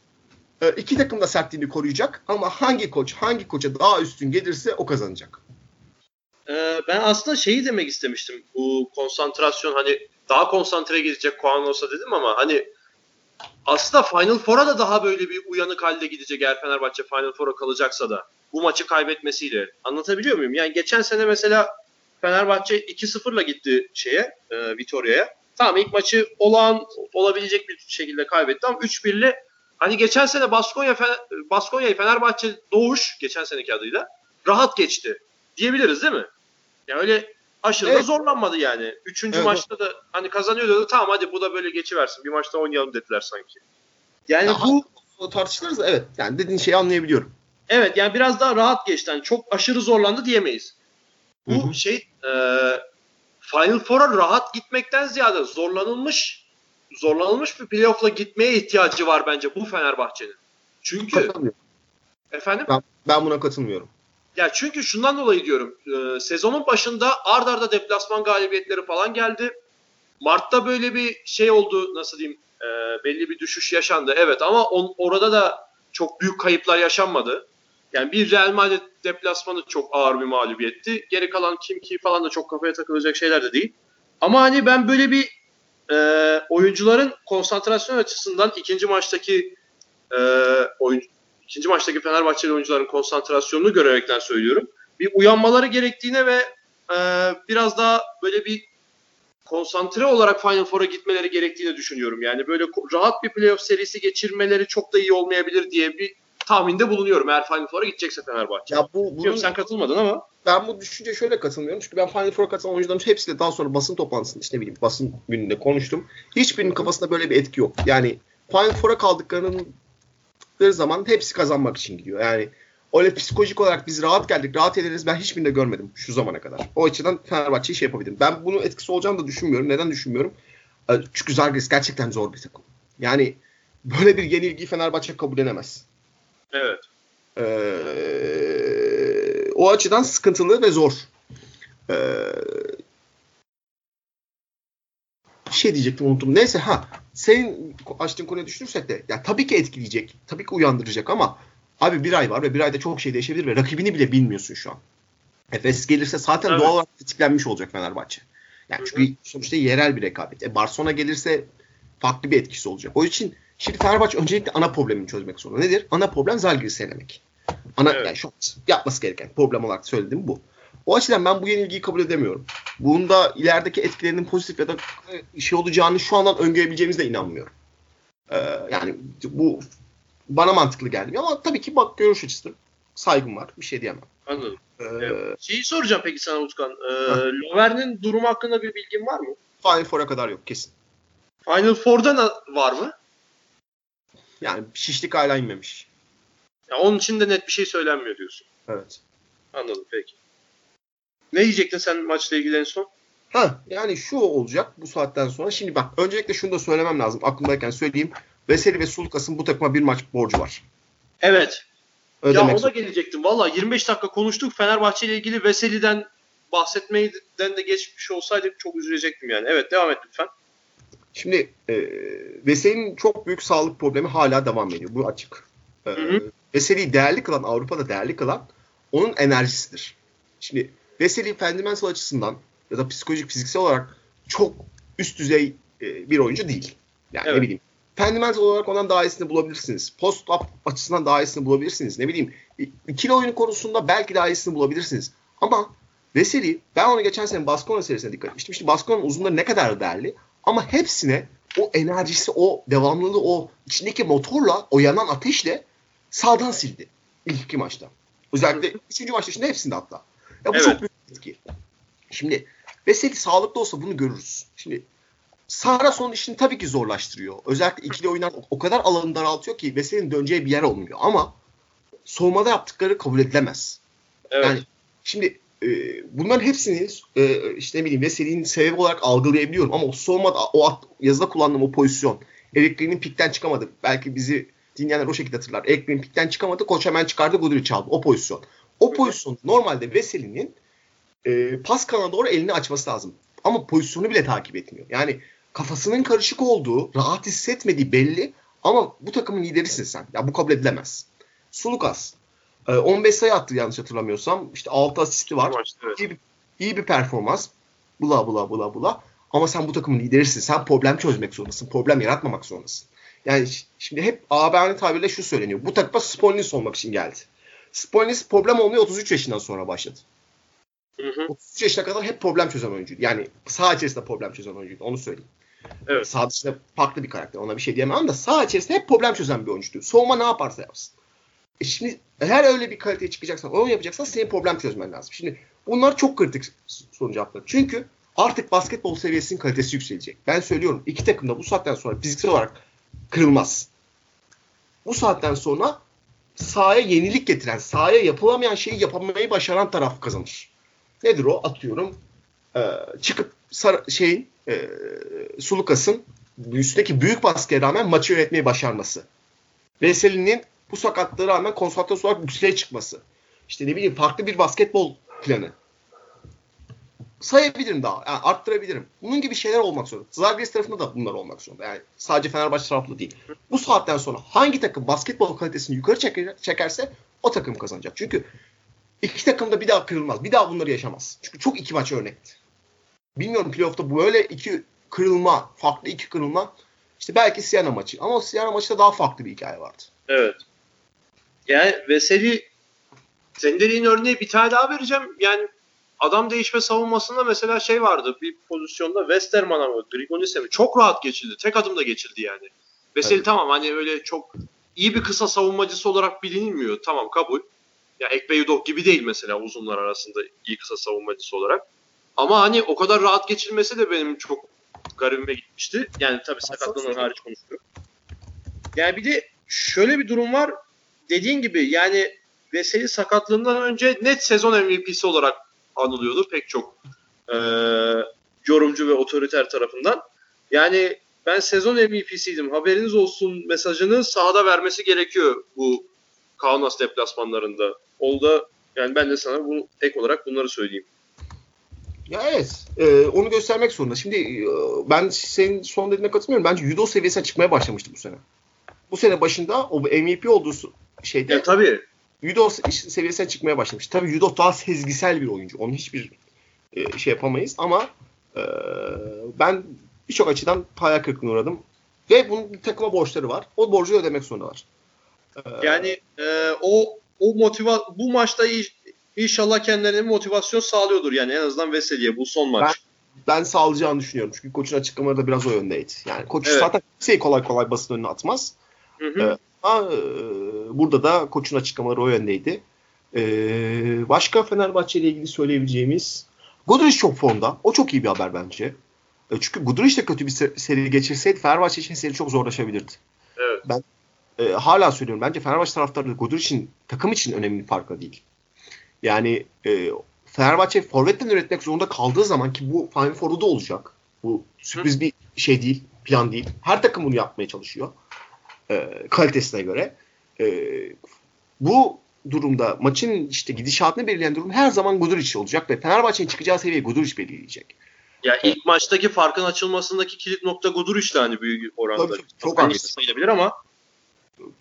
e, iki takım da sertliğini koruyacak ama hangi koç hangi koça daha üstün gelirse o kazanacak. Ee, ben aslında şeyi demek istemiştim. Bu konsantrasyon hani daha konsantre gidecek Kuan olsa dedim ama hani aslında Final Four'a da daha böyle bir uyanık halde gidecek eğer Fenerbahçe Final Four'a kalacaksa da bu maçı kaybetmesiyle. Anlatabiliyor muyum? Yani geçen sene mesela Fenerbahçe 2-0'la gitti şeye, e, Vitoria'ya. Tamam ilk maçı olağan olabilecek bir şekilde kaybetti ama 3-1'le hani geçen sene Baskonya Baskonya'yı Fenerbahçe Doğuş geçen seneki adıyla rahat geçti diyebiliriz değil mi? Yani öyle aşırı evet. da zorlanmadı yani. Üçüncü evet. maçta da hani kazanıyordu tamam hadi bu da böyle geçiversin bir maçta oynayalım dediler sanki. Yani ya, bu tartışılırız evet. Yani dediğin şeyi anlayabiliyorum. Evet yani biraz daha rahat geçti. Yani çok aşırı zorlandı diyemeyiz. Bu Hı-hı. şey e, Final Four'a rahat gitmekten ziyade zorlanılmış zorlanılmış bir playoff'la gitmeye ihtiyacı var bence bu Fenerbahçe'nin. Çünkü efendim ben, ben buna katılmıyorum. Ya çünkü şundan dolayı diyorum. E, sezonun başında ard arda deplasman galibiyetleri falan geldi. Mart'ta böyle bir şey oldu nasıl diyeyim e, belli bir düşüş yaşandı. Evet ama on, orada da çok büyük kayıplar yaşanmadı. Yani bir Real Madrid deplasmanı çok ağır bir mağlubiyetti. Geri kalan kim ki falan da çok kafaya takılacak şeyler de değil. Ama hani ben böyle bir e, oyuncuların konsantrasyon açısından ikinci maçtaki e, oyuncu, ikinci maçtaki Fenerbahçeli oyuncuların konsantrasyonunu görerekten söylüyorum. Bir uyanmaları gerektiğine ve e, biraz daha böyle bir konsantre olarak Final Four'a gitmeleri gerektiğini düşünüyorum. Yani böyle rahat bir playoff serisi geçirmeleri çok da iyi olmayabilir diye bir tahminde bulunuyorum eğer Final Four'a gidecekse Fenerbahçe. Ya bu bunun, sen katılmadın ama. Ben bu düşünce şöyle katılmıyorum. Çünkü ben Final Four'a katılan oyuncuların hepsiyle daha sonra basın toplantısında işte bileyim basın gününde konuştum. Hiçbirinin kafasında böyle bir etki yok. Yani Final Four'a kaldıklarının zaman hepsi kazanmak için gidiyor. Yani öyle psikolojik olarak biz rahat geldik, rahat ederiz ben hiçbirini de görmedim şu zamana kadar. O açıdan Fenerbahçe'yi şey yapabilirim. Ben bunun etkisi olacağını da düşünmüyorum. Neden düşünmüyorum? Ee, çünkü Zalgiris gerçekten zor bir takım. Yani böyle bir yenilgiyi Fenerbahçe kabul edemez. Evet. Ee, o açıdan sıkıntılı ve zor. Ee, bir şey diyecektim unuttum. Neyse ha senin açtığın konuya düşünürsek de ya tabii ki etkileyecek. Tabii ki uyandıracak ama abi bir ay var ve bir ayda çok şey değişebilir ve rakibini bile bilmiyorsun şu an. Efes gelirse zaten evet. doğal olarak tetiklenmiş olacak Fenerbahçe. Yani çünkü sonuçta yerel bir rekabet. E Barcelona gelirse farklı bir etkisi olacak. O için şimdi Fenerbahçe öncelikle ana problemini çözmek zorunda. Nedir? Ana problem Zalgiris'i elemek. Ana evet. yani şu yapması gereken problem olarak söyledim bu. O açıdan ben bu yenilgiyi kabul edemiyorum. Bunun da ilerideki etkilerinin pozitif ya da e, şey olacağını şu andan öngörebileceğimize inanmıyorum. Ee, yani bu bana mantıklı geldi ama tabii ki bak görüş açısı saygım var. Bir şey diyemem. Anladım. Ee, Şeyi soracağım peki sana Utkan. Ee, Lover'nin durumu hakkında bir bilgin var mı? Final Four'a kadar yok kesin. Final Four'da var mı? Yani şişlik hala inmemiş. Ya onun için de net bir şey söylenmiyor diyorsun. Evet. Anladım peki. Ne diyecektin sen maçla ilgili en son? Ha yani şu olacak bu saatten sonra. Şimdi bak öncelikle şunu da söylemem lazım. Aklımdayken söyleyeyim. Veseli ve Sulukas'ın bu takıma bir maç borcu var. Evet. Ödemek ya ona gelecektim. Valla 25 dakika konuştuk. Fenerbahçe ile ilgili Veseli'den bahsetmeyden de geçmiş olsaydık çok üzülecektim yani. Evet devam et lütfen. Şimdi e, Veseli'nin çok büyük sağlık problemi hala devam ediyor. Bu açık. E, Veseli'yi değerli kılan, Avrupa'da değerli kılan onun enerjisidir. Şimdi Veseli fundamental açısından ya da psikolojik fiziksel olarak çok üst düzey e, bir oyuncu değil. Yani evet. ne bileyim. Fundamental olarak ondan daha iyisini bulabilirsiniz. Post up açısından daha iyisini bulabilirsiniz. Ne bileyim. ikili oyun konusunda belki daha iyisini bulabilirsiniz. Ama Veseli ben onu geçen sene Baskona serisine dikkat etmiştim. İşte Baskona'nın uzunları ne kadar değerli ama hepsine o enerjisi, o devamlılığı, o içindeki motorla, o yanan ateşle sağdan sildi. İlk iki maçta. Özellikle üçüncü maçta şimdi hepsinde hatta. Ya bu evet. çok büyük etki. Şimdi Veseli sağlıklı olsa bunu görürüz. Şimdi Sara son işini tabii ki zorlaştırıyor. Özellikle ikili oyunlar o kadar alanı daraltıyor ki Veseli'nin döneceği bir yer olmuyor. Ama soğumada yaptıkları kabul edilemez. Evet. Yani şimdi bunların hepsini e, işte ne bileyim Veseli'nin sebebi olarak algılayabiliyorum. Ama o soğumada o at, yazıda kullandığım o pozisyon Eric Green'in pikten çıkamadı. Belki bizi dinleyenler o şekilde hatırlar. Green pikten çıkamadı. Koç hemen çıkardı. Gudur'u çaldı. O pozisyon. O pozisyon normalde Veseli'nin e, pas kanalına doğru elini açması lazım. Ama pozisyonu bile takip etmiyor. Yani kafasının karışık olduğu, rahat hissetmediği belli ama bu takımın liderisin sen. Ya bu kabul edilemez. Sulukas e, 15 sayı attı yanlış hatırlamıyorsam. İşte 6 asisti var. Maçta, evet. iyi, bir, iyi bir performans. Bula bula bula bula. Ama sen bu takımın liderisin. Sen problem çözmek zorundasın. Problem yaratmamak zorundasın. Yani şimdi hep ABA'nın tabiriyle şu söyleniyor. Bu takıma Spolinis olmak için geldi. Spolinis problem olmuyor 33 yaşından sonra başladı. Hı hı. 33 yaşına kadar hep problem çözen oyuncuydu. Yani sağ içerisinde problem çözen oyuncuydu. Onu söyleyeyim. Evet. Sağ dışında farklı bir karakter. Ona bir şey diyemem ama da sağ içerisinde hep problem çözen bir oyuncuydu. Soğuma ne yaparsa yapsın. Şimdi eğer öyle bir kaliteye çıkacaksan, onu yapacaksan senin problem çözmen lazım. Şimdi bunlar çok kritik sorun cevapları. Çünkü artık basketbol seviyesinin kalitesi yükselecek. Ben söylüyorum iki takım da bu saatten sonra fiziksel olarak kırılmaz. Bu saatten sonra sahaya yenilik getiren, sahaya yapılamayan şeyi yapamayı başaran taraf kazanır. Nedir o? Atıyorum e, çıkıp sar, şeyin e, Sulukas'ın üstteki büyük baskıya rağmen maçı yönetmeyi başarması. Veseli'nin bu sakatlığa rağmen konsantrasyon olarak yükseğe çıkması. İşte ne bileyim farklı bir basketbol planı. Sayabilirim daha. Yani arttırabilirim. Bunun gibi şeyler olmak zorunda. Zalgiris tarafında da bunlar olmak zorunda. Yani sadece Fenerbahçe taraflı değil. Bu saatten sonra hangi takım basketbol kalitesini yukarı çekerse o takım kazanacak. Çünkü iki takım da bir daha kırılmaz. Bir daha bunları yaşamaz. Çünkü çok iki maç örnekti. Bilmiyorum playoff'ta böyle iki kırılma, farklı iki kırılma. İşte belki Siena maçı. Ama o Siena maçta daha farklı bir hikaye vardı. Evet. Yani Veseli senin dediğin örneği bir tane daha vereceğim. Yani adam değişme savunmasında mesela şey vardı. Bir pozisyonda Westerman'a mı, Grigonis'e mi çok rahat geçildi. Tek adımda geçildi yani. Veseli evet. tamam hani öyle çok iyi bir kısa savunmacısı olarak bilinmiyor. Tamam kabul. Ya Ekbeyudov gibi değil mesela uzunlar arasında iyi kısa savunmacısı olarak. Ama hani o kadar rahat geçilmesi de benim çok garibime gitmişti. Yani tabii sakatlanan hariç konuşuyorum. Yani bir de şöyle bir durum var. Dediğin gibi yani Veseli sakatlığından önce net sezon MVP'si olarak anılıyordu pek çok e, yorumcu ve otoriter tarafından. Yani ben sezon MVP'siydim haberiniz olsun mesajını sahada vermesi gerekiyor bu Kaunas deplasmanlarında. Olda yani ben de sana bunu ek olarak bunları söyleyeyim. Ya evet. E, onu göstermek zorunda. Şimdi e, ben senin son dediğine katılmıyorum. Bence judo seviyesine çıkmaya başlamıştı bu sene. Bu sene başında o MVP olduğu şeyde ya, tabii. judo seviyesine çıkmaya başlamış. Tabii judo daha sezgisel bir oyuncu. Onu hiçbir e, şey yapamayız ama e, ben birçok açıdan hayal kırıklığına uğradım. Ve bunun takıma borçları var. O borcu ödemek zorundalar. Ee, yani e, o o motiva bu maçta İnşallah kendilerine motivasyon sağlıyordur yani en azından Veseli'ye bu son maç. Ben, ben sağlayacağını düşünüyorum. Çünkü koçun açıklamaları da biraz o yöndeydi. Yani koç evet. zaten kimseyi kolay kolay basın önüne atmaz. Hı hı. Ee, ama e, burada da koçun açıklamaları o yöndeydi. Ee, başka Fenerbahçe ile ilgili söyleyebileceğimiz Guduric çok formda. O çok iyi bir haber bence. E, çünkü Guduric de kötü bir seri geçirseydi Fenerbahçe için seri çok zorlaşabilirdi. Evet. Ben e, hala söylüyorum. Bence Fenerbahçe taraftarı Guduric'in takım için önemli farkı değil. Yani e, Fenerbahçe forvetten üretmek zorunda kaldığı zaman ki bu Final Four'da da olacak. Bu sürpriz Hı. bir şey değil, plan değil. Her takım bunu yapmaya çalışıyor. E, kalitesine göre. E, bu durumda maçın işte gidişatını belirleyen durum her zaman Guduric olacak ve Fenerbahçe'nin çıkacağı seviye Guduric belirleyecek. Ya ilk maçtaki farkın açılmasındaki kilit nokta Guduric'ti hani büyük oranda. Tabii, çok çok sayılabilir ama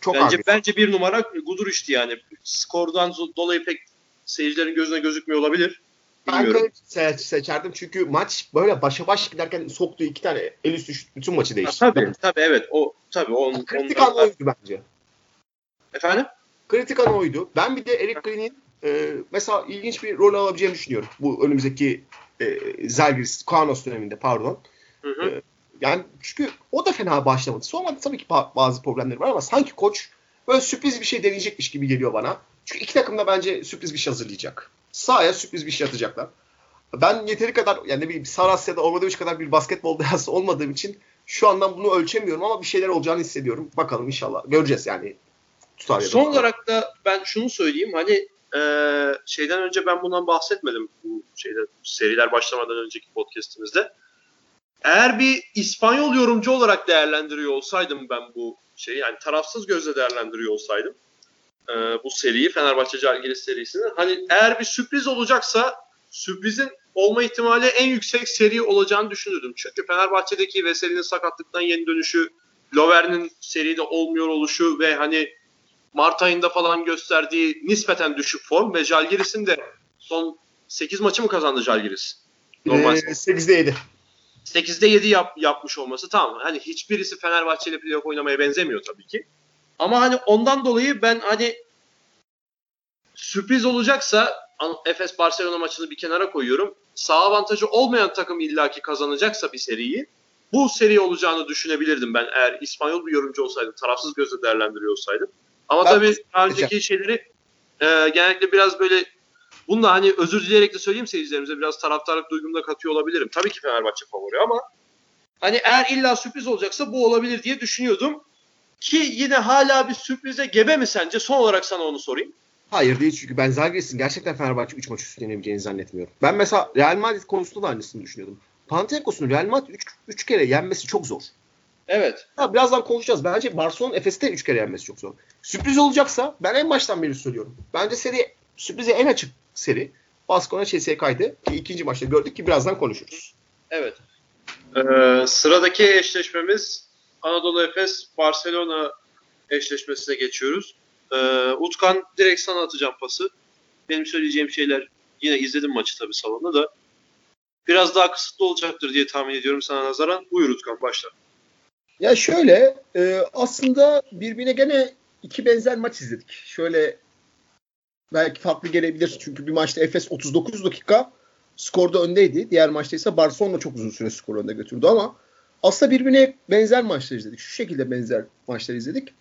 çok bence, bence bir numara Guduric'ti yani. Skordan dolayı pek seyircilerin gözüne gözükmüyor olabilir. Ben seç, seçerdim çünkü maç böyle başa baş giderken soktuğu iki tane el üstü bütün maçı değiştirdi. Ha, tabii tabii evet o tabii on, kritik an oydu bence. Efendim? Kritik an oydu. Ben bir de Eric Green'in e, mesela ilginç bir rol alabileceğini düşünüyorum. Bu önümüzdeki e, Zalgiris, Kaunas döneminde pardon. Hı hı. E, yani çünkü o da fena başlamadı. Sonra tabii ki bazı problemleri var ama sanki koç böyle sürpriz bir şey deneyecekmiş gibi geliyor bana. Çünkü iki takım da bence sürpriz bir şey hazırlayacak. Sahaya sürpriz bir şey atacaklar. Ben yeteri kadar yani bir Sarasya'da Obradoviç kadar bir basketbol dehası olmadığım için şu andan bunu ölçemiyorum ama bir şeyler olacağını hissediyorum. Bakalım inşallah. Göreceğiz yani. Tutar Son tutar. olarak da ben şunu söyleyeyim. Hani e, şeyden önce ben bundan bahsetmedim. Bu şeyde seriler başlamadan önceki podcast'imizde. Eğer bir İspanyol yorumcu olarak değerlendiriyor olsaydım ben bu şeyi yani tarafsız gözle değerlendiriyor olsaydım e, bu seriyi Fenerbahçe Calgiris serisini. Hani eğer bir sürpriz olacaksa sürprizin olma ihtimali en yüksek seri olacağını düşünürdüm. Çünkü Fenerbahçe'deki Veseli'nin sakatlıktan yeni dönüşü, Lover'nin seride olmuyor oluşu ve hani Mart ayında falan gösterdiği nispeten düşük form ve Jalgiris'in de son 8 maçı mı kazandı Jalgiris? Normal. Ee, 8'de 7. 8'de 7 yap, yapmış olması tamam. Hani hiçbirisi Fenerbahçe ile playoff oynamaya benzemiyor tabii ki. Ama hani ondan dolayı ben hani sürpriz olacaksa Efes Barcelona maçını bir kenara koyuyorum. Sağ avantajı olmayan takım illaki kazanacaksa bir seriyi bu seri olacağını düşünebilirdim ben eğer İspanyol bir yorumcu olsaydım, tarafsız gözle değerlendiriyor olsaydım. Ama ben tabii daha önceki şeyleri e, genellikle biraz böyle bunu da hani özür dileyerek de söyleyeyim seyircilerimize biraz taraftarlık duygumu da katıyor olabilirim. Tabii ki Fenerbahçe favori ama hani eğer illa sürpriz olacaksa bu olabilir diye düşünüyordum. Ki yine hala bir sürprize gebe mi sence? Son olarak sana onu sorayım. Hayır değil çünkü ben Zalgiris'in gerçekten Fenerbahçe 3 maç üst yenebileceğini zannetmiyorum. Ben mesela Real Madrid konusunda da aynısını düşünüyordum. Panathinaikos'un Real Madrid 3 kere yenmesi çok zor. Evet. Ha, birazdan konuşacağız. Bence Barcelona Efes'te 3 kere yenmesi çok zor. Sürpriz olacaksa ben en baştan beri söylüyorum. Bence seri sürprize en açık seri Baskona CSK'ydı. Ki ikinci maçta gördük ki birazdan konuşuruz. Evet. Ee, sıradaki eşleşmemiz Anadolu Efes Barcelona eşleşmesine geçiyoruz. Ee, Utkan direkt sana atacağım pası. Benim söyleyeceğim şeyler yine izledim maçı tabii salonda da. Biraz daha kısıtlı olacaktır diye tahmin ediyorum sana nazaran. Buyur Utkan başla. Ya şöyle e, aslında birbirine gene iki benzer maç izledik. Şöyle belki farklı gelebilir. Çünkü bir maçta Efes 39 dakika skorda öndeydi. Diğer maçta ise Barcelona çok uzun süre skor önde götürdü ama aslında birbirine benzer maçlar izledik. Şu şekilde benzer maçlar izledik.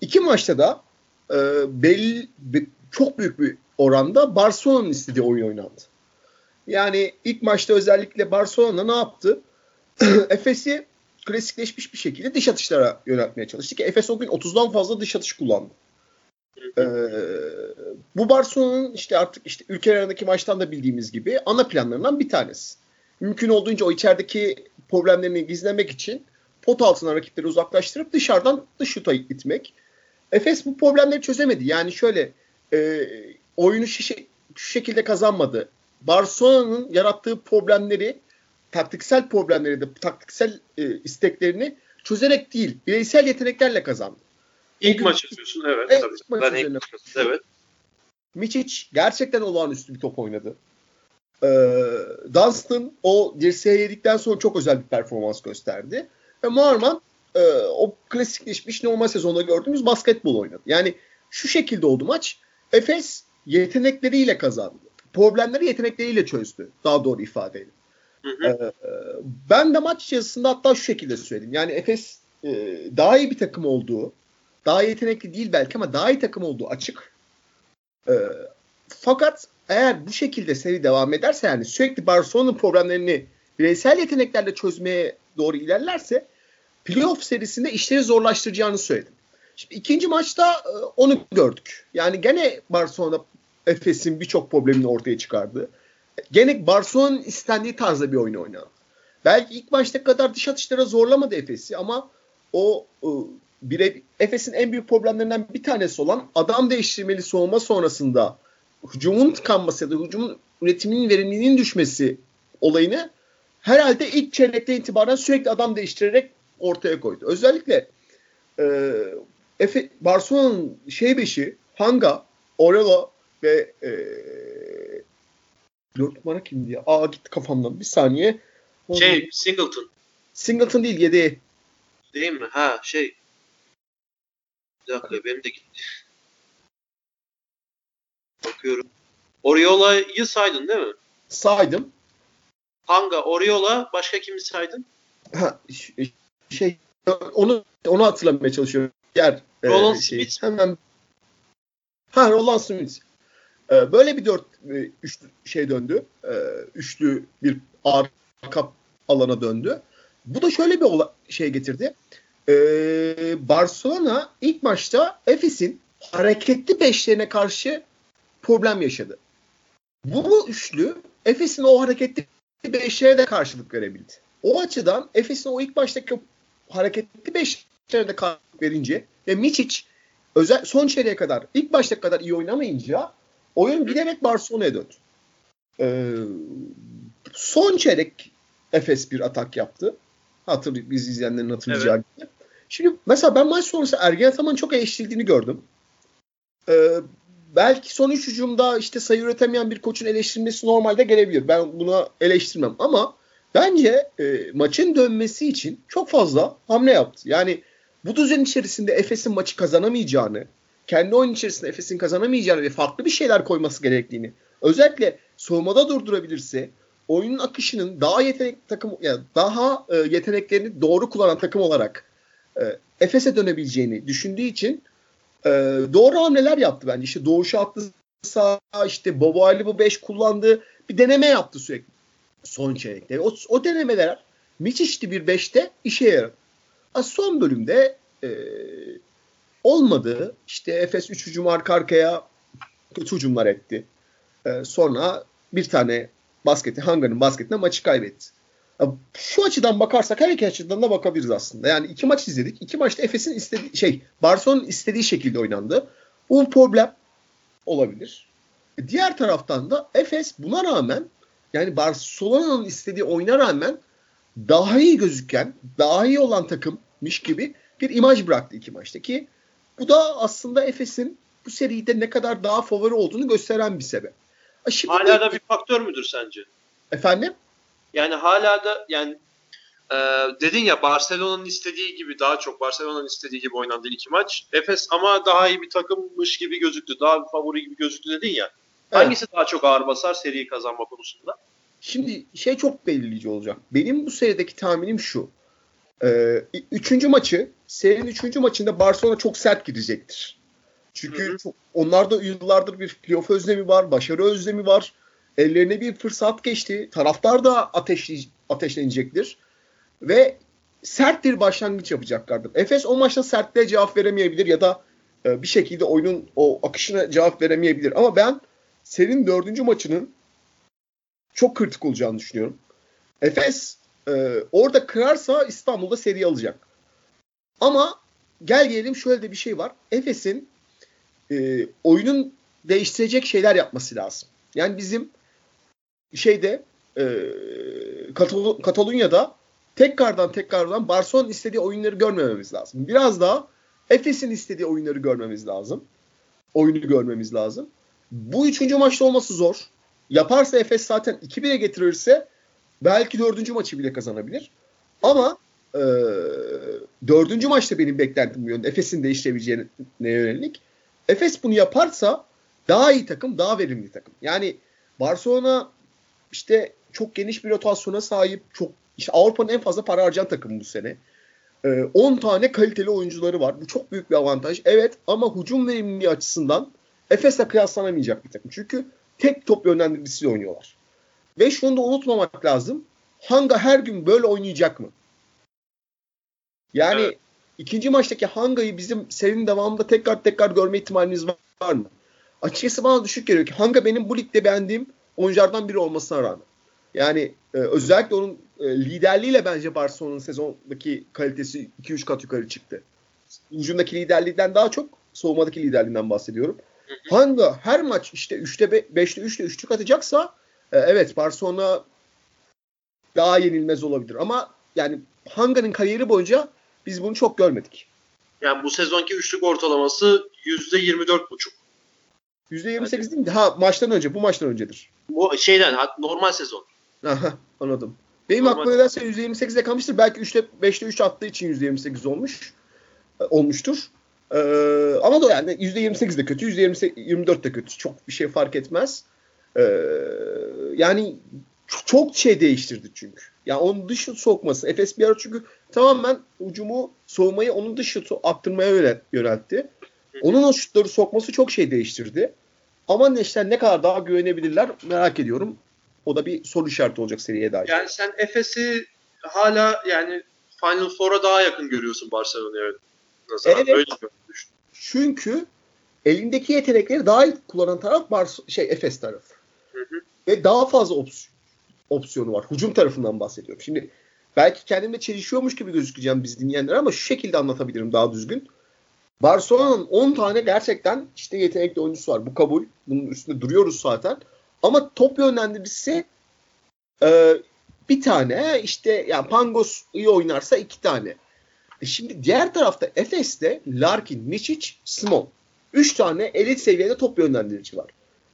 İki maçta da e, belli, be, çok büyük bir oranda Barcelona'nın istediği oyun oynandı. Yani ilk maçta özellikle Barcelona ne yaptı? Efes'i klasikleşmiş bir şekilde dış atışlara yöneltmeye çalıştı ki Efes o gün 30'dan fazla dış atış kullandı. Ee, bu Barcelona'nın işte artık işte ülkeler arasındaki maçtan da bildiğimiz gibi ana planlarından bir tanesi. Mümkün olduğunca o içerideki problemlerini gizlemek için pot altına rakipleri uzaklaştırıp dışarıdan dış şuta itmek. Efes bu problemleri çözemedi. Yani şöyle e, oyunu şu, şu şekilde kazanmadı. Barcelona'nın yarattığı problemleri taktiksel problemleri de taktiksel e, isteklerini çözerek değil bireysel yeteneklerle kazandı. İlk maç yapıyorsun evet. evet tabii. Maç ben ilk evet. Miçic gerçekten olağanüstü bir top oynadı. Ee, Dunstan o dirseğe yedikten sonra çok özel bir performans gösterdi. Ve Marman e, o klasikleşmiş normal sezonda gördüğümüz basketbol oynadı. Yani şu şekilde oldu maç. Efes yetenekleriyle kazandı. Problemleri yetenekleriyle çözdü. Daha doğru ifadeyle. Hı hı. Ee, ben de maç yazısında hatta şu şekilde söyledim. Yani Efes e, daha iyi bir takım olduğu, daha yetenekli değil belki ama daha iyi takım olduğu açık. E, fakat eğer bu şekilde seri devam ederse yani sürekli Barcelona'nın problemlerini bireysel yeteneklerle çözmeye doğru ilerlerse playoff serisinde işleri zorlaştıracağını söyledim. Şimdi ikinci maçta e, onu gördük. Yani gene Barcelona Efes'in birçok problemini ortaya çıkardı. Gene Barcelona'nın istendiği tarzda bir oyun oynadı. Belki ilk maçta kadar dış atışlara zorlamadı Efes'i ama o e, bire Efes'in en büyük problemlerinden bir tanesi olan adam değiştirmeli soğuma sonrasında hücumun tıkanması ya da hücumun üretiminin verimliliğinin düşmesi olayını herhalde ilk çeyrekte itibaren sürekli adam değiştirerek ortaya koydu. Özellikle e, Efe, Barcelona'nın şey beşi Hanga, Orelo ve e, 4 numara kimdi ya? Aa gitti kafamdan. Bir saniye. Şey Singleton. Singleton değil 7. Değil mi? Ha şey. Bir dakika benim de gitti. Bakıyorum. Oriola'yı saydın değil mi? Saydım. Hanga, Oriola, başka kimi saydın? Ha, şey onu onu hatırlamaya çalışıyorum. Yer e, Roland e, şey, Smith. Hemen Ha Roland Smith. Ee, böyle bir dört e, üçlü şey döndü. Ee, üçlü bir arka alana döndü. Bu da şöyle bir şey getirdi. Ee, Barcelona ilk maçta Efes'in hareketli beşlerine karşı problem yaşadı. Bu üçlü Efes'in o hareketli beşlere de karşılık verebildi. O açıdan Efes'in o ilk baştaki hareketli beşlere de karşılık verince ve Miçic özel son çeyreğe kadar ilk başta kadar iyi oynamayınca oyun giderek Barcelona'ya döndü. Ee, son çeyrek Efes bir atak yaptı. Hatır, biz izleyenlerin hatırlayacağı evet. gibi. Şimdi mesela ben maç sonrası Ergen Ataman'ın çok eleştirildiğini gördüm. Ee, belki son üç hücumda işte sayı üretemeyen bir koçun eleştirilmesi normalde gelebilir. Ben buna eleştirmem ama bence e, maçın dönmesi için çok fazla hamle yaptı. Yani bu düzen içerisinde Efes'in maçı kazanamayacağını, kendi oyun içerisinde Efes'in kazanamayacağını ve farklı bir şeyler koyması gerektiğini, özellikle soğumada durdurabilirse oyunun akışının daha yetenek takım yani daha e, yeteneklerini doğru kullanan takım olarak e, Efes'e dönebileceğini düşündüğü için e, doğru hamleler yaptı bence. İşte Doğuş'a attı sağ işte Bobo Ali bu 5 kullandı. Bir deneme yaptı sürekli son çeyrekte. O, o denemeler Miçiş'ti bir 5'te işe yaradı. Son bölümde e, olmadı. İşte Efes 3 hücum arka arkaya kötü hücumlar etti. E, sonra bir tane basketi, Hangar'ın basketine maçı kaybetti. Şu açıdan bakarsak her iki açıdan da bakabiliriz aslında. Yani iki maç izledik. İki maçta Efes'in istediği şey, Barcelona'nın istediği şekilde oynandı. Bu problem olabilir. Diğer taraftan da Efes buna rağmen yani Barcelona'nın istediği oyuna rağmen daha iyi gözüken, daha iyi olan takımmış gibi bir imaj bıraktı iki maçta ki bu da aslında Efes'in bu seride ne kadar daha favori olduğunu gösteren bir sebep. Şimdi Hala da bir faktör müdür sence? Efendim? Yani hala da yani e, dedin ya Barcelona'nın istediği gibi daha çok Barcelona'nın istediği gibi oynandı iki maç. Efes ama daha iyi bir takımmış gibi gözüktü. Daha bir favori gibi gözüktü dedin ya. Evet. Hangisi daha çok ağır basar seriyi kazanma konusunda? Şimdi şey çok belirleyici olacak. Benim bu serideki tahminim şu. Ee, üçüncü maçı, serinin üçüncü maçında Barcelona çok sert girecektir. Çünkü hı hı. Çok, onlarda yıllardır bir playoff özlemi var, başarı özlemi var. Ellerine bir fırsat geçti. Taraftar da ateşli, ateşlenecektir. Ve sert bir başlangıç yapacaklardır. Efes o maçta sertliğe cevap veremeyebilir ya da e, bir şekilde oyunun o akışına cevap veremeyebilir. Ama ben serinin dördüncü maçının çok kritik olacağını düşünüyorum. Efes e, orada kırarsa İstanbul'da seri alacak. Ama gel gelelim şöyle de bir şey var. Efes'in e, oyunun değiştirecek şeyler yapması lazım. Yani bizim şeyde e, Katal- Katalunya'da tekrardan tekrardan Barcelona istediği oyunları görmememiz lazım. Biraz daha Efes'in istediği oyunları görmemiz lazım. Oyunu görmemiz lazım. Bu üçüncü maçta olması zor. Yaparsa Efes zaten 2-1'e getirirse belki dördüncü maçı bile kazanabilir. Ama e, dördüncü maçta benim beklentim bu yönde. Efes'in değiştirebileceğine yönelik. Efes bunu yaparsa daha iyi takım, daha verimli takım. Yani Barcelona işte çok geniş bir rotasyona sahip, çok işte Avrupa'nın en fazla para harcayan takımı bu sene. 10 ee, tane kaliteli oyuncuları var. Bu çok büyük bir avantaj. Evet ama hücum verimliliği açısından Efes'le kıyaslanamayacak bir takım. Çünkü tek top yönlendiricisiyle oynuyorlar. Ve şunu da unutmamak lazım. Hanga her gün böyle oynayacak mı? Yani evet. ikinci maçtaki Hanga'yı bizim serinin devamında tekrar tekrar görme ihtimaliniz var mı? Açıkçası bana düşük geliyor ki Hanga benim bu ligde beğendiğim oyunculardan biri olmasına rağmen. Yani e, özellikle onun e, liderliğiyle bence Barcelona'nın sezondaki kalitesi 2-3 kat yukarı çıktı. Hücumdaki liderliğinden daha çok soğumadaki liderliğinden bahsediyorum. Hangi her maç işte 3'te 5'te 3'te 3'lük atacaksa e, evet Barcelona daha yenilmez olabilir. Ama yani Hanga'nın kariyeri boyunca biz bunu çok görmedik. Yani bu sezonki üçlük ortalaması %24,5. %28 değil mi? Ha maçtan önce. Bu maçtan öncedir. Bu şeyden normal sezon. Aha anladım. Benim normal. aklıma nedense %28'de kalmıştır. Belki 3'te 5'te 3 attığı için %28 olmuş. E, olmuştur. Ee, ama da yani %28 de kötü, %24 de kötü. Çok bir şey fark etmez. Ee, yani çok şey değiştirdi çünkü. Yani onun dış şut sokması. Efes bir ara çünkü tamamen ucumu soğumayı onun dış şutu attırmaya yöneltti. Onun o şutları sokması çok şey değiştirdi. Ama Neşter ne kadar daha güvenebilirler merak ediyorum. O da bir soru işareti olacak seriye dair. Yani sen Efes'i hala yani Final Four'a daha yakın görüyorsun Barcelona'ya. Evet. Öyle Çünkü elindeki yetenekleri daha iyi kullanan taraf Bar şey Efes tarafı. Hı hı. Ve daha fazla ops opsiyonu var. Hücum tarafından bahsediyorum. Şimdi belki kendimle çelişiyormuş gibi gözükeceğim biz dinleyenler ama şu şekilde anlatabilirim daha düzgün. Barcelona'nın 10 tane gerçekten işte yetenekli oyuncusu var. Bu kabul. Bunun üstünde duruyoruz zaten. Ama top yönlendiricisi e, bir tane işte yani Pangos iyi oynarsa iki tane. E şimdi diğer tarafta Efes'te Larkin, Miçic, Simon. Üç tane elit seviyede top yönlendirici var.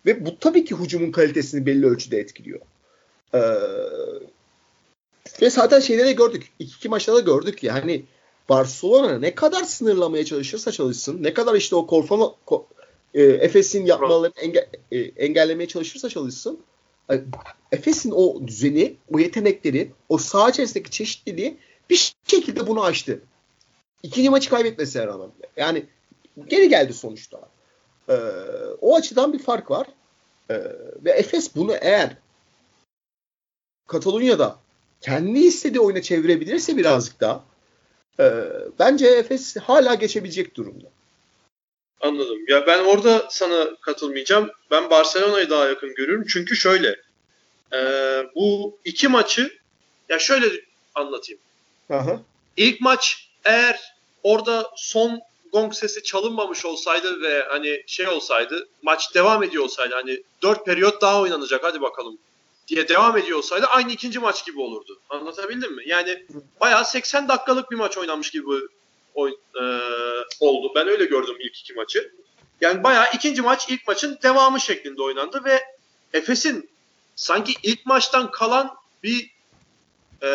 Ve bu tabii ki hücumun kalitesini belli ölçüde etkiliyor. Ee, ve zaten şeyde de gördük. İki, iki maçta da gördük yani Barcelona ne kadar sınırlamaya çalışırsa çalışsın, ne kadar işte o Korfano ko, e, Efes'in yapmalarını enge, e, engellemeye çalışırsa çalışsın, e, Efes'in o düzeni, o yetenekleri, o saha içerisindeki çeşitliliği bir şekilde bunu aştı. İkinci maçı kaybetmesine rağmen. Yani geri geldi sonuçta. Ee, o açıdan bir fark var. Ee, ve Efes bunu eğer Katalonya'da kendi istediği oyuna çevirebilirse birazcık daha e, bence Efes hala geçebilecek durumda. Anladım. Ya ben orada sana katılmayacağım. Ben Barcelona'yı daha yakın görüyorum. Çünkü şöyle e, bu iki maçı ya şöyle anlatayım. Aha. İlk maç eğer orada son gong sesi çalınmamış olsaydı ve hani şey olsaydı maç devam ediyor olsaydı hani dört periyot daha oynanacak hadi bakalım diye devam ediyor olsaydı aynı ikinci maç gibi olurdu. Anlatabildim mi? Yani bayağı 80 dakikalık bir maç oynanmış gibi oyn, e, oldu. Ben öyle gördüm ilk iki maçı. Yani bayağı ikinci maç ilk maçın devamı şeklinde oynandı ve Efes'in sanki ilk maçtan kalan bir e,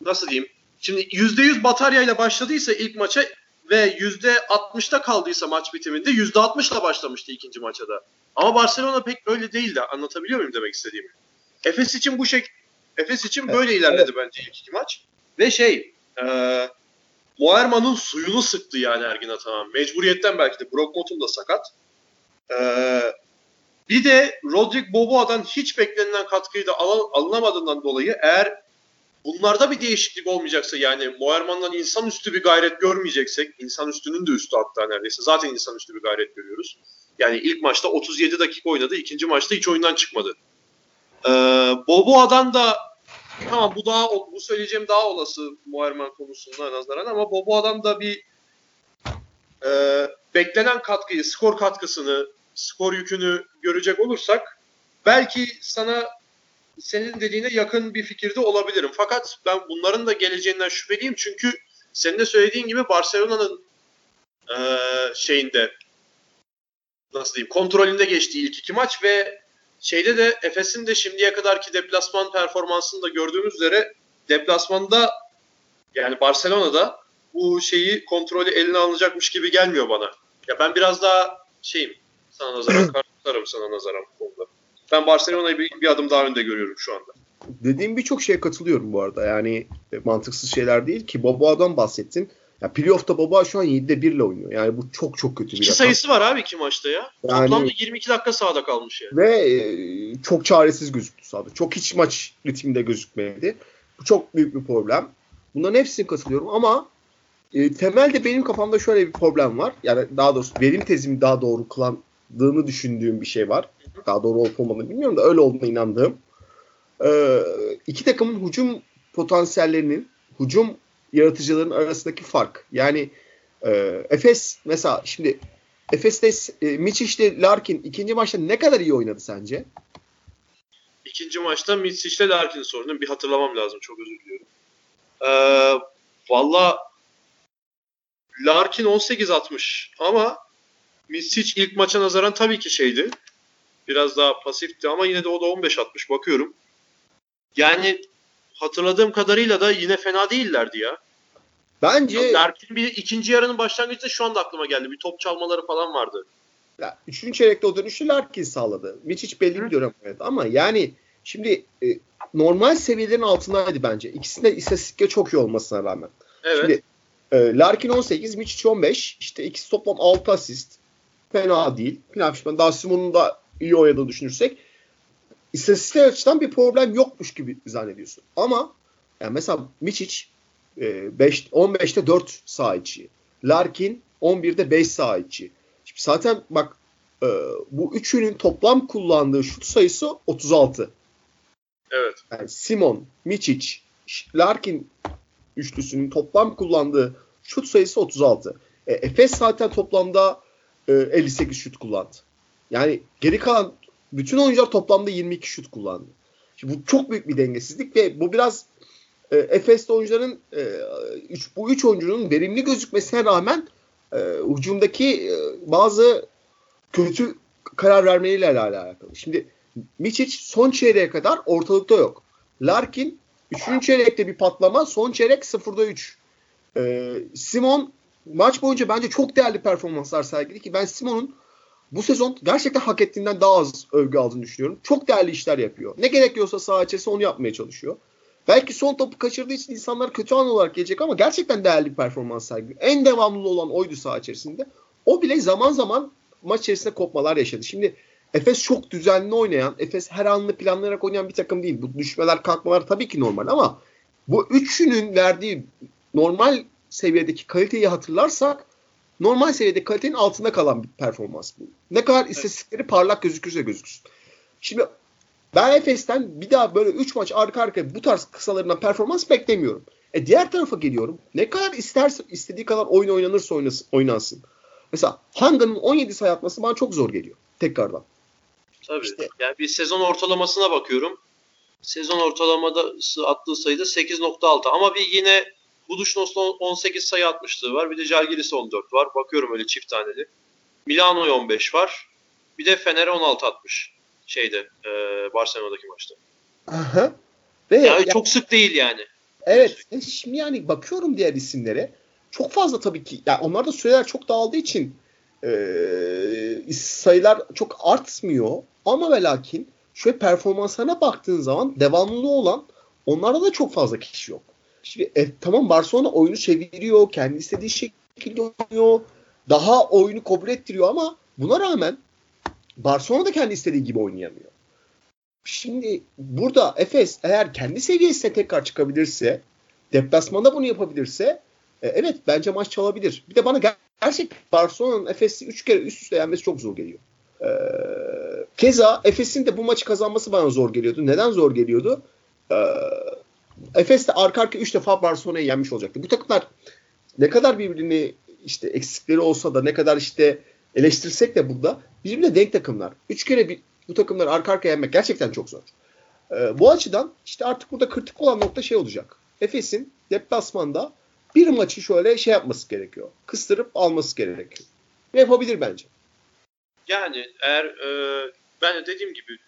nasıl diyeyim şimdi %100 bataryayla başladıysa ilk maça ve %60'da kaldıysa maç bitiminde %60'la başlamıştı ikinci maça da. Ama Barcelona pek öyle değildi. Anlatabiliyor muyum demek istediğimi? Efes için bu şey Efes için böyle evet. ilerledi evet. bence ilk iki maç. Ve şey e, Moerman'ın suyunu sıktı yani Ergin Ataman. Mecburiyetten belki de Brock Motum da sakat. E, bir de Rodrik Boboa'dan hiç beklenilen katkıyı da al, alınamadığından dolayı eğer bunlarda bir değişiklik olmayacaksa yani Moerman'dan insanüstü bir gayret görmeyeceksek, insanüstünün de üstü hatta neredeyse zaten insanüstü bir gayret görüyoruz. Yani ilk maçta 37 dakika oynadı, ikinci maçta hiç oyundan çıkmadı. Ee, Boboa'dan da tamam bu daha bu söyleyeceğim daha olası Moerman konusunda nazaran ama Boboa'dan da bir e, beklenen katkıyı, skor katkısını, skor yükünü görecek olursak belki sana senin dediğine yakın bir fikirde olabilirim. Fakat ben bunların da geleceğinden şüpheliyim çünkü senin de söylediğin gibi Barcelona'nın e, şeyinde nasıl diyeyim kontrolünde geçtiği ilk iki maç ve şeyde de Efes'in de şimdiye kadarki deplasman performansını da gördüğümüz üzere deplasmanda yani Barcelona'da bu şeyi kontrolü eline alınacakmış gibi gelmiyor bana. Ya ben biraz daha şeyim sana nazaran karşılarım sana nazaran bu konuda. Ben Barcelona'yı bir, bir adım daha önde görüyorum şu anda. Dediğim birçok şeye katılıyorum bu arada. Yani e, mantıksız şeyler değil ki. Boboa'dan bahsettin. Ya playoff'ta Boba şu an 7'de 1 ile oynuyor. Yani bu çok çok kötü bir İki sayısı var abi iki maçta ya. Yani, Toplamda 22 dakika sahada kalmış yani. Ve e, çok çaresiz gözüktü sahada. Çok hiç maç ritminde gözükmedi. Bu çok büyük bir problem. Bunların hepsine katılıyorum ama e, temelde benim kafamda şöyle bir problem var. Yani daha doğrusu benim tezimi daha doğru kılandığını düşündüğüm bir şey var. Daha doğru olup olmadığını bilmiyorum da öyle olduğuna inandığım. E, iki takımın hücum potansiyellerinin, hücum yaratıcıların arasındaki fark. Yani e, Efes mesela şimdi Efes'te e, Miçic'le Larkin ikinci maçta ne kadar iyi oynadı sence? İkinci maçta Miçic'le Larkin sorunu bir hatırlamam lazım. Çok özür diliyorum. Ee, Valla Larkin 18-60 ama Miçic ilk maça nazaran tabii ki şeydi. Biraz daha pasifti ama yine de o da 15-60 bakıyorum. Yani hatırladığım kadarıyla da yine fena değillerdi ya. Bence Larkin bir ikinci yarının başlangıcında şu anda aklıma geldi. Bir top çalmaları falan vardı. Ya, üçüncü çeyrekte o dönüşü Larkin sağladı. hiç belli bir dönem oynadı ama yani şimdi e, normal seviyelerin altındaydı bence. İkisinde istatistikle çok iyi olmasına rağmen. Evet. Şimdi e, Larkin 18, Miçic 15. İşte ikisi toplam 6 asist. Fena değil. Pinafişman daha Simon'un da iyi oynadığını düşünürsek istatistik açıdan bir problem yokmuş gibi zannediyorsun. Ama yani mesela Miçic 5 15'te 4 sağ içi. Larkin 11'de 5 sağ içi. Şimdi zaten bak e, bu üçünün toplam kullandığı şut sayısı 36. Evet. Yani Simon, Miçic, Larkin üçlüsünün toplam kullandığı şut sayısı 36. E, Efes zaten toplamda e, 58 şut kullandı. Yani geri kalan bütün oyuncular toplamda 22 şut kullandı. Şimdi bu çok büyük bir dengesizlik ve bu biraz e, Efes'te oyuncuların e, üç, bu üç oyuncunun verimli gözükmesine rağmen e, hücumdaki e, bazı kötü karar vermeleriyle alakalı. Şimdi Miçic son çeyreğe kadar ortalıkta yok. Larkin 3. çeyrekte bir patlama, son çeyrek 0'da 3. Ee, Simon maç boyunca bence çok değerli performanslar sergiledi ki ben Simon'un bu sezon gerçekten hak ettiğinden daha az övgü aldığını düşünüyorum. Çok değerli işler yapıyor. Ne gerekiyorsa saha içerisinde onu yapmaya çalışıyor. Belki son topu kaçırdığı için insanlar kötü an olarak gelecek ama gerçekten değerli bir performans sergiliyor. En devamlı olan oydu saha içerisinde. O bile zaman zaman maç içerisinde kopmalar yaşadı. Şimdi Efes çok düzenli oynayan, Efes her anını planlayarak oynayan bir takım değil. Bu düşmeler kalkmalar tabii ki normal ama bu üçünün verdiği normal seviyedeki kaliteyi hatırlarsak normal seviyede kalitenin altında kalan bir performans bu. Ne kadar istatistikleri parlak gözükürse gözüksün. Şimdi ben Efes'ten bir daha böyle 3 maç arka arkaya bu tarz kısalarından performans beklemiyorum. E diğer tarafa geliyorum. Ne kadar isterse istediği kadar oyun oynanırsa oynasın, oynansın. Mesela Hanga'nın 17 sayı atması bana çok zor geliyor tekrardan. Tabii. İşte. Yani bir sezon ortalamasına bakıyorum. Sezon ortalamada attığı sayıda 8.6 ama bir yine Buduşnos'ta 18 sayı atmışlığı var. Bir de Jalgiris'e 14 var. Bakıyorum öyle çift taneli. Milano'ya 15 var. Bir de Fener'e 16 atmış şeyde e, Barcelona'daki maçta. Aha. Ve yani ya, çok sık değil yani. Evet. E şimdi yani bakıyorum diğer isimlere. Çok fazla tabii ki. Yani onlar da süreler çok dağıldığı için e, sayılar çok artmıyor. Ama ve lakin şöyle performanslarına baktığın zaman devamlı olan onlarda da çok fazla kişi yok. Şimdi e, tamam Barcelona oyunu çeviriyor, kendi istediği şekilde oynuyor, daha oyunu kabul ettiriyor ama buna rağmen Barcelona da kendi istediği gibi oynayamıyor. Şimdi burada Efes eğer kendi seviyesine tekrar çıkabilirse, deplasmanda bunu yapabilirse e, evet bence maç çalabilir. Bir de bana ger- gerçekten Barcelona'nın Efes'i 3 kere üst üste yenmesi çok zor geliyor. E, keza Efes'in de bu maçı kazanması bana zor geliyordu. Neden zor geliyordu? E, Efes de arka arka 3 defa Barcelona'yı yenmiş olacaktı. Bu takımlar ne kadar birbirini işte eksikleri olsa da ne kadar işte eleştirsek de burada birbirine denk takımlar. Üç kere bir, bu takımları arka arkaya yenmek gerçekten çok zor. Ee, bu açıdan işte artık burada kritik olan nokta şey olacak. Efes'in deplasmanda bir maçı şöyle şey yapması gerekiyor. Kıstırıp alması gerekiyor. Ve yapabilir bence. Yani eğer e, ben de dediğim gibi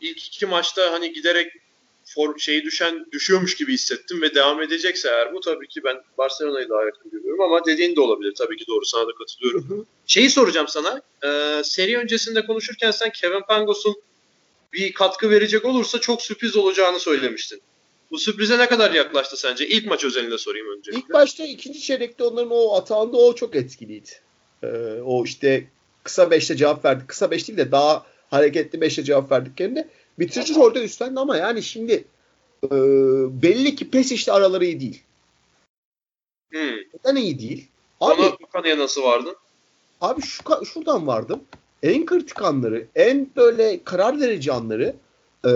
ilk iki maçta hani giderek for, şeyi düşen düşüyormuş gibi hissettim ve devam edecekse eğer bu tabii ki ben Barcelona'yı daha yakın görüyorum ama dediğin de olabilir. Tabii ki doğru sana da katılıyorum. Hı hı. Şeyi soracağım sana. E, seri öncesinde konuşurken sen Kevin Pangos'un bir katkı verecek olursa çok sürpriz olacağını söylemiştin. Bu sürprize ne kadar yaklaştı sence? İlk maç özelinde sorayım önce. İlk başta ikinci çeyrekte onların o atağında o çok etkiliydi. Ee, o işte kısa beşte cevap verdi. Kısa beş değil de daha hareketli beşte cevap verdiklerinde bitirici rolde üstlendi ama yani şimdi e, belli ki pes işte araları iyi değil. Hmm. Neden iyi değil? Abi, Ona bu kanıya nasıl vardın? Abi şu, şuradan vardım. En kritik anları, en böyle karar verici anları e,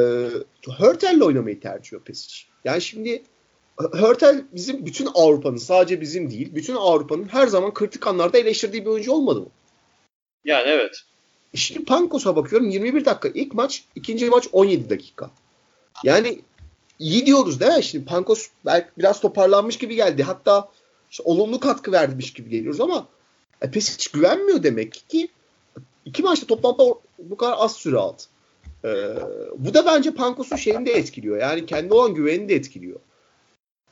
Hörtel'le oynamayı tercih ediyor Pesic. Yani şimdi Hörtel bizim bütün Avrupa'nın sadece bizim değil, bütün Avrupa'nın her zaman kritik anlarda eleştirdiği bir oyuncu olmadı mı? Yani evet. Şimdi Pankos'a bakıyorum 21 dakika ilk maç, ikinci maç 17 dakika. Yani iyi diyoruz değil mi? Şimdi Pankos belki biraz toparlanmış gibi geldi. Hatta işte olumlu katkı vermiş gibi geliyoruz ama e, Pesic güvenmiyor demek ki. iki maçta toplamda bu kadar az süre aldı. Ee, bu da bence Pankos'un şeyini de etkiliyor. Yani kendi olan güvenini de etkiliyor.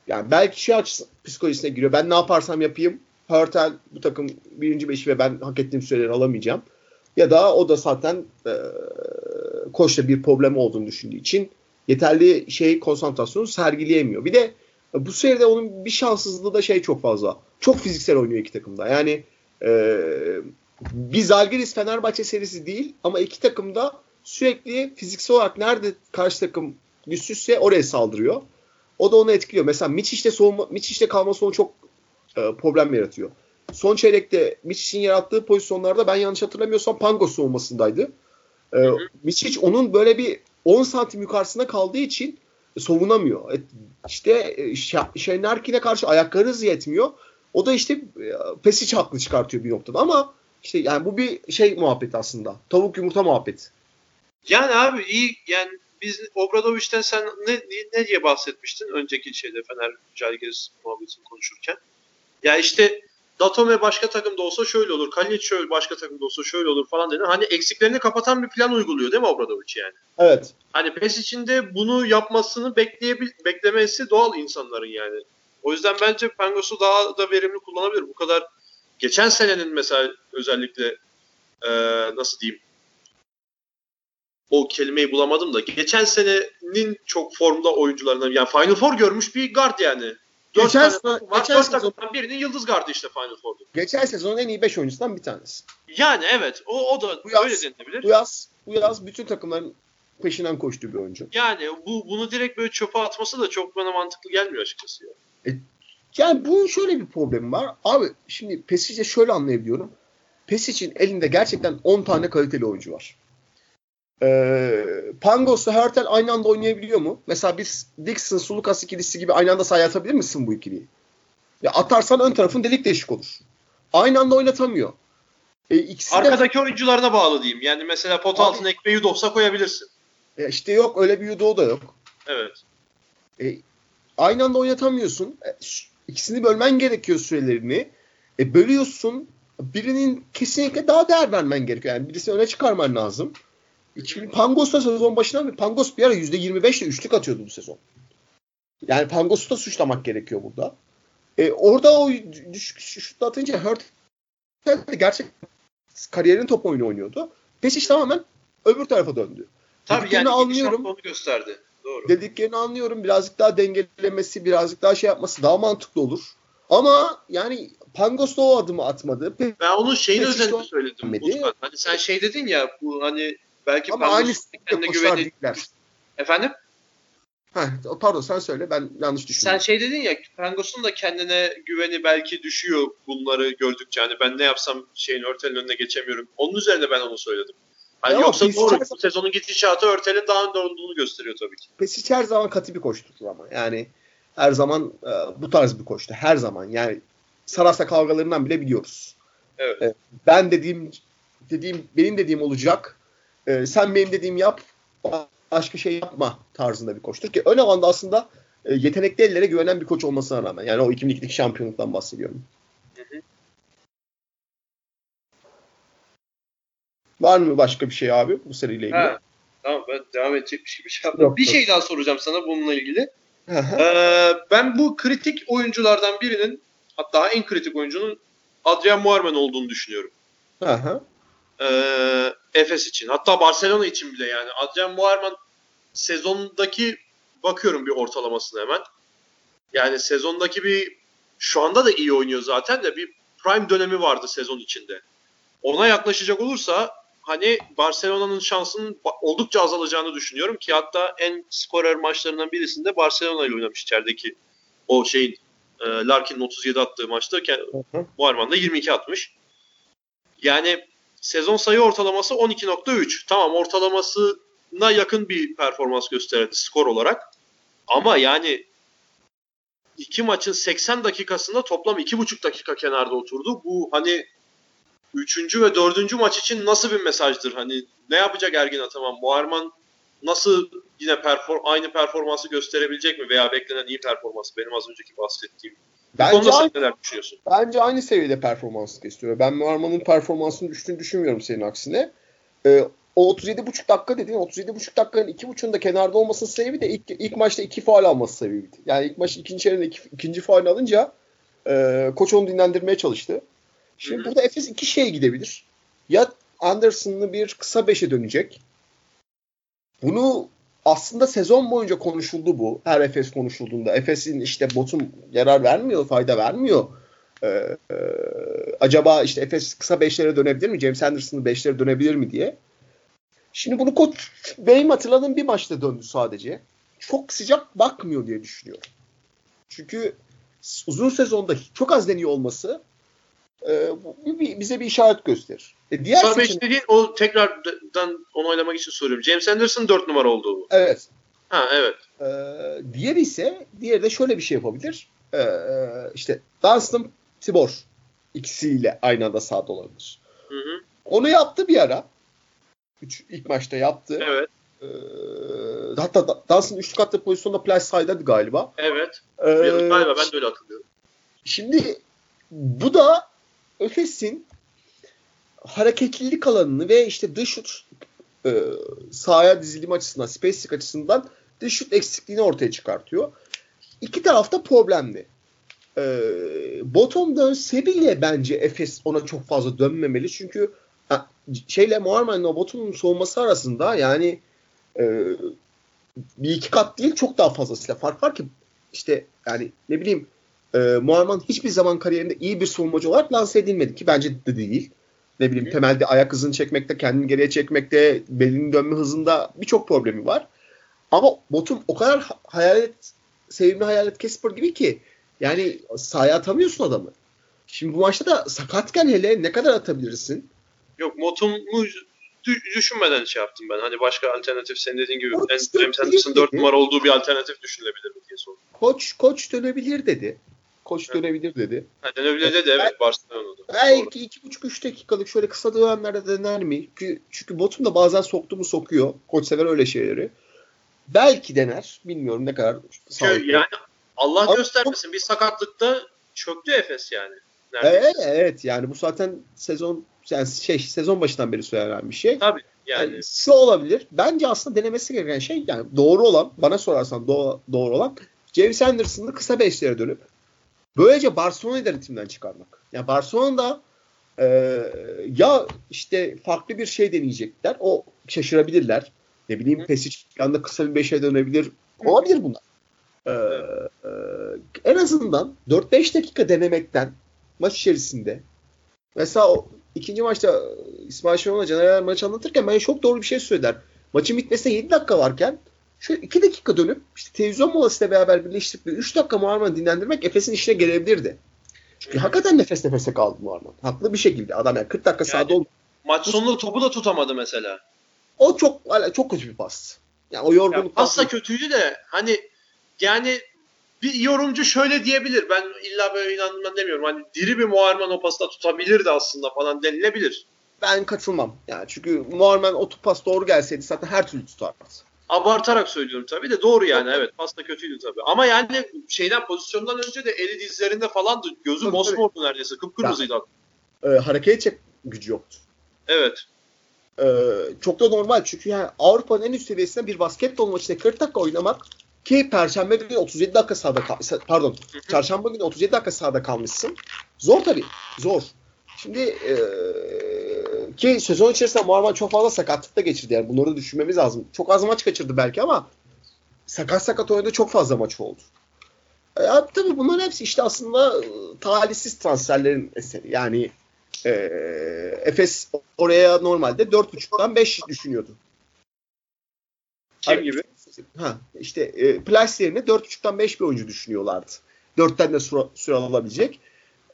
Yani belki şey açısından psikolojisine giriyor. Ben ne yaparsam yapayım. Hörtel bu takım birinci beşi ve ben hak ettiğim süreleri alamayacağım. Ya da o da zaten e, koçta bir problem olduğunu düşündüğü için yeterli şey konsantrasyonu sergileyemiyor. Bir de bu seride onun bir şanssızlığı da şey çok fazla. Çok fiziksel oynuyor iki takımda. Yani e, bir Zalgiris Fenerbahçe serisi değil ama iki takımda sürekli fiziksel olarak nerede karşı takım güçsüzse oraya saldırıyor. O da onu etkiliyor. Mesela Miçic'te soğuma, Miçic'te kalması onu çok e, problem yaratıyor. Son çeyrekte Miçic'in yarattığı pozisyonlarda ben yanlış hatırlamıyorsam Pangos soğumasındaydı. E, Miçic onun böyle bir 10 santim yukarısında kaldığı için savunamıyor. E, işte Şenerkin'e karşı ayakları hızı yetmiyor. O da işte e, Pesic haklı çıkartıyor bir noktada ama işte yani bu bir şey muhabbet aslında. Tavuk yumurta muhabbeti. Yani abi iyi yani biz Obradoviç'ten sen ne, ne diye bahsetmiştin önceki şeyde Fener Calgiris muhabbetini konuşurken. Ya işte Datome başka takımda olsa şöyle olur. Kalinic şöyle başka takımda olsa şöyle olur falan dedi. Hani eksiklerini kapatan bir plan uyguluyor değil mi Obradoviç yani? Evet. Hani PES içinde bunu yapmasını bekleyebil beklemesi doğal insanların yani. O yüzden bence Pangos'u daha da verimli kullanabilir. Bu kadar geçen senenin mesela özellikle e, nasıl diyeyim o kelimeyi bulamadım da geçen senenin çok formda oyuncularından yani Final Four görmüş bir guard yani. Geçen, var. Geçen sezon, birinin yıldız gardı işte Final Four'da. Geçen sezonun en iyi 5 oyuncusundan bir tanesi. Yani evet. O, o da bu yaz, öyle denilebilir. Bu yaz, bu yaz bütün takımların peşinden koştuğu bir oyuncu. Yani bu bunu direkt böyle çöpe atması da çok bana mantıklı gelmiyor açıkçası ya. E, yani bunun şöyle bir problemi var. Abi şimdi Pesic'e şöyle anlayabiliyorum. Pesic'in elinde gerçekten 10 tane kaliteli oyuncu var. Ee, Pangos'la Hertel aynı anda oynayabiliyor mu? Mesela biz Dixon, Sulukas ikilisi gibi aynı anda sahaya atabilir misin bu ikiliyi? Ya atarsan ön tarafın delik deşik olur. Aynı anda oynatamıyor. E, ikisi Arkadaki de... oyuncularına bağlı diyeyim. Yani mesela pot Abi, altına ekmeği Yudovsa koyabilirsin. E işte yok öyle bir Yudov da yok. Evet. E, aynı anda oynatamıyorsun. E, ikisini bölmen gerekiyor sürelerini. E, bölüyorsun. Birinin kesinlikle daha değer vermen gerekiyor. Yani birisini öne çıkarman lazım. Şimdi Pangos da sezon başından Pangos bir ara %25 ile üçlük atıyordu bu sezon. Yani Pangos'u da suçlamak gerekiyor burada. E, orada o düşük şut atınca Hurt gerçek kariyerin top oyunu oynuyordu. Pesic tamamen öbür tarafa döndü. Tabii yani anlıyorum. onu gösterdi. Doğru. Dediklerini anlıyorum. Birazcık daha dengelemesi, birazcık daha şey yapması daha mantıklı olur. Ama yani Pangos da o adımı atmadı. Ben onun şeyin özellikle söyledim. Utkan. Hani sen şey dedin ya bu hani belki Ama aynı kendine güveni... Efendim? Ha, pardon sen söyle ben yanlış düşündüm. Sen şey dedin ya Pangos'un da kendine güveni belki düşüyor bunları gördükçe. Hani ben ne yapsam şeyin Örtel'in önüne geçemiyorum. Onun üzerine ben onu söyledim. Hani ya yoksa doğru. Zaman... Bu sezonun gidişatı Örtel'in daha önde olduğunu gösteriyor tabii ki. Pesic her zaman katı bir koştur ama. Yani her zaman e, bu tarz bir koştu. Her zaman. Yani Sarasa kavgalarından bile biliyoruz. Evet. E, ben dediğim dediğim benim dediğim olacak. E, sen benim dediğim yap. Başka şey yapma tarzında bir koçtur ki ön alanda aslında e, yetenekli ellere güvenen bir koç olmasına rağmen. Yani o 2002'deki şampiyonluktan bahsediyorum. Hı hı. Var mı başka bir şey abi bu seriyle ilgili? Ha, tamam ben devam edecek bir şey bir şey yapmadım. Bir şey daha soracağım sana bununla ilgili. ee, ben bu kritik oyunculardan birinin hatta en kritik oyuncunun Adrian Muarman olduğunu düşünüyorum. Aha. Ee, Efes için. Hatta Barcelona için bile yani. Adrian Muarman sezondaki bakıyorum bir ortalamasına hemen. Yani sezondaki bir şu anda da iyi oynuyor zaten de bir prime dönemi vardı sezon içinde. Ona yaklaşacak olursa hani Barcelona'nın şansının oldukça azalacağını düşünüyorum ki hatta en skorer maçlarından birisinde Barcelona ile oynamış içerideki o şeyin e, Larkin'in 37 attığı maçta Muharman da 22 atmış. Yani sezon sayı ortalaması 12.3. Tamam ortalamasına yakın bir performans gösterdi skor olarak. Ama yani iki maçın 80 dakikasında toplam 2,5 dakika kenarda oturdu. Bu hani üçüncü ve dördüncü maç için nasıl bir mesajdır? Hani ne yapacak Ergin Ataman? Muharman nasıl yine perform aynı performansı gösterebilecek mi veya beklenen iyi performansı benim az önceki bahsettiğim. Bence aynı, neler düşünüyorsun? Bence aynı seviyede performans gösteriyor. Ben Muharman'ın performansının düştüğünü düşünmüyorum senin aksine. Ee, o 37,5 dakika dediğin 37,5 dakikanın 2,5'unda da kenarda olmasının sebebi de ilk, ilk maçta iki faal alması sebebiydi. Yani ilk maç ikinci çeyreğinde iki, ikinci faal alınca e, koç onu dinlendirmeye çalıştı. Şimdi Hı-hı. burada Efes iki şeye gidebilir. Ya Anderson'lı bir kısa beşe dönecek. Bunu aslında sezon boyunca konuşuldu bu. Her Efes konuşulduğunda. Efes'in işte botun yarar vermiyor, fayda vermiyor. Ee, e, acaba işte Efes kısa beşlere dönebilir mi? James Anderson'ın beşlere dönebilir mi diye. Şimdi bunu koç benim hatırladığım bir maçta döndü sadece. Çok sıcak bakmıyor diye düşünüyorum. Çünkü uzun sezonda çok az deniyor olması e, bize bir işaret gösterir. E, diğer Sağ seçenek... dediğin o tekrardan onaylamak için soruyorum. James Anderson 4 numara olduğu. Evet. Ha evet. E, diğer ise diğeri de şöyle bir şey yapabilir. E, işte Dunstan Tibor ikisiyle aynı anda sahada olabilir. Hı hı. Onu yaptı bir ara. Üç, ilk maçta yaptı. Evet. Ee, hatta Dunstan üçlük attığı pozisyonda plaj sahadaydı galiba. Evet. Ee, galiba ben de öyle hatırlıyorum. Şimdi bu da Efes'in hareketlilik alanını ve işte dış şut e, sahaya dizilim açısından, spacing açısından dış şut eksikliğini ortaya çıkartıyor. İki tarafta problemli. E, bottom dönse bile bence Efes ona çok fazla dönmemeli. Çünkü ha, şeyle Muharman'ın o bottom'un soğuması arasında yani e, bir iki kat değil çok daha fazlasıyla fark var ki işte yani ne bileyim e, Muharman hiçbir zaman kariyerinde iyi bir savunmacı olarak lanse edilmedi ki bence de değil. Ne bileyim temelde ayak hızını çekmekte, kendini geriye çekmekte, belinin dönme hızında birçok problemi var. Ama Botum o kadar hayalet, sevimli hayalet Kesper gibi ki yani sahaya atamıyorsun adamı. Şimdi bu maçta da sakatken hele ne kadar atabilirsin? Yok Motum'u düşünmeden şey yaptım ben. Hani başka alternatif senin dediğin gibi James Anderson 4 numara olduğu bir alternatif düşünülebilir mi diye sordum. Koç koç dönebilir dedi koç dönebilir dedi. Ha, dönebilir dedi evet Barcelona'da. Belki iki buçuk üç dakikalık şöyle kısa dönemlerde dener mi? Çünkü, çünkü botum da bazen soktu mu sokuyor. Koç sever öyle şeyleri. Belki dener. Bilmiyorum ne kadar sağlıklı. Yani Allah Ama göstermesin bir sakatlıkta çöktü Efes yani. Evet, evet yani bu zaten sezon yani şey sezon başından beri söylenen bir şey. Tabii yani. yani şu olabilir. Bence aslında denemesi gereken şey yani doğru olan bana sorarsan doğru, doğru olan James Anderson'ı kısa beşlere dönüp Böylece Barcelona'yı da ritimden çıkarmak. Yani Barcelona'da e, ya işte farklı bir şey deneyecekler. O şaşırabilirler. Ne bileyim Pesic anda kısa bir 5'e dönebilir. Olabilir bunlar. Ee, e, en azından 4-5 dakika denemekten maç içerisinde mesela o ikinci maçta İsmail Şenol'a Caner maç anlatırken ben çok doğru bir şey söyler. Maçın bitmesine 7 dakika varken şu 2 dakika dönüp işte televizyon molasıyla beraber birleştirip 3 dakika Muharman'ı dinlendirmek Efes'in işine gelebilirdi. Çünkü hakikaten nefes nefese kaldı Muharman. Haklı bir şekilde adam yani 40 dakika yani, sahada oldu. Maç sonunda topu da tutamadı mesela. O çok çok kötü bir pas. Yani o yorgunluk. Ya, pas da kötüydü de hani yani bir yorumcu şöyle diyebilir. Ben illa böyle inandığımdan demiyorum. Hani diri bir Muharman o pasta tutabilirdi aslında falan denilebilir. Ben katılmam. Yani çünkü Muharman o pas doğru gelseydi zaten her türlü tutardı. Abartarak söylüyorum tabii de doğru yani evet pasta kötüydü tabii. Ama yani şeyden pozisyondan önce de eli dizlerinde falandı. Gözü tabii, mosmordu neredeyse. Kıpkırmızıydı. Ya, e, hareket edecek gücü yoktu. Evet. E, çok da normal çünkü yani Avrupa'nın en üst seviyesinde bir basketbol maçında 40 dakika oynamak ki Perşembe günü 37 dakika sahada kal pardon Çarşamba günü 37 dakika sahada kalmışsın. Zor tabii. Zor. Şimdi e, ki sezon içerisinde Muharman çok fazla sakatlıkta geçirdi. Yani bunları düşünmemiz lazım. Çok az maç kaçırdı belki ama sakat sakat oynadı çok fazla maç oldu. E, abi, tabii bunların hepsi işte aslında e, talihsiz transferlerin eseri. Yani e, Efes oraya normalde 4.5'dan 5 düşünüyordu. Kim gibi? Ha, işte e, Plas yerine 4.5'tan 5 bir oyuncu düşünüyorlardı. 4'ten de süre alabilecek.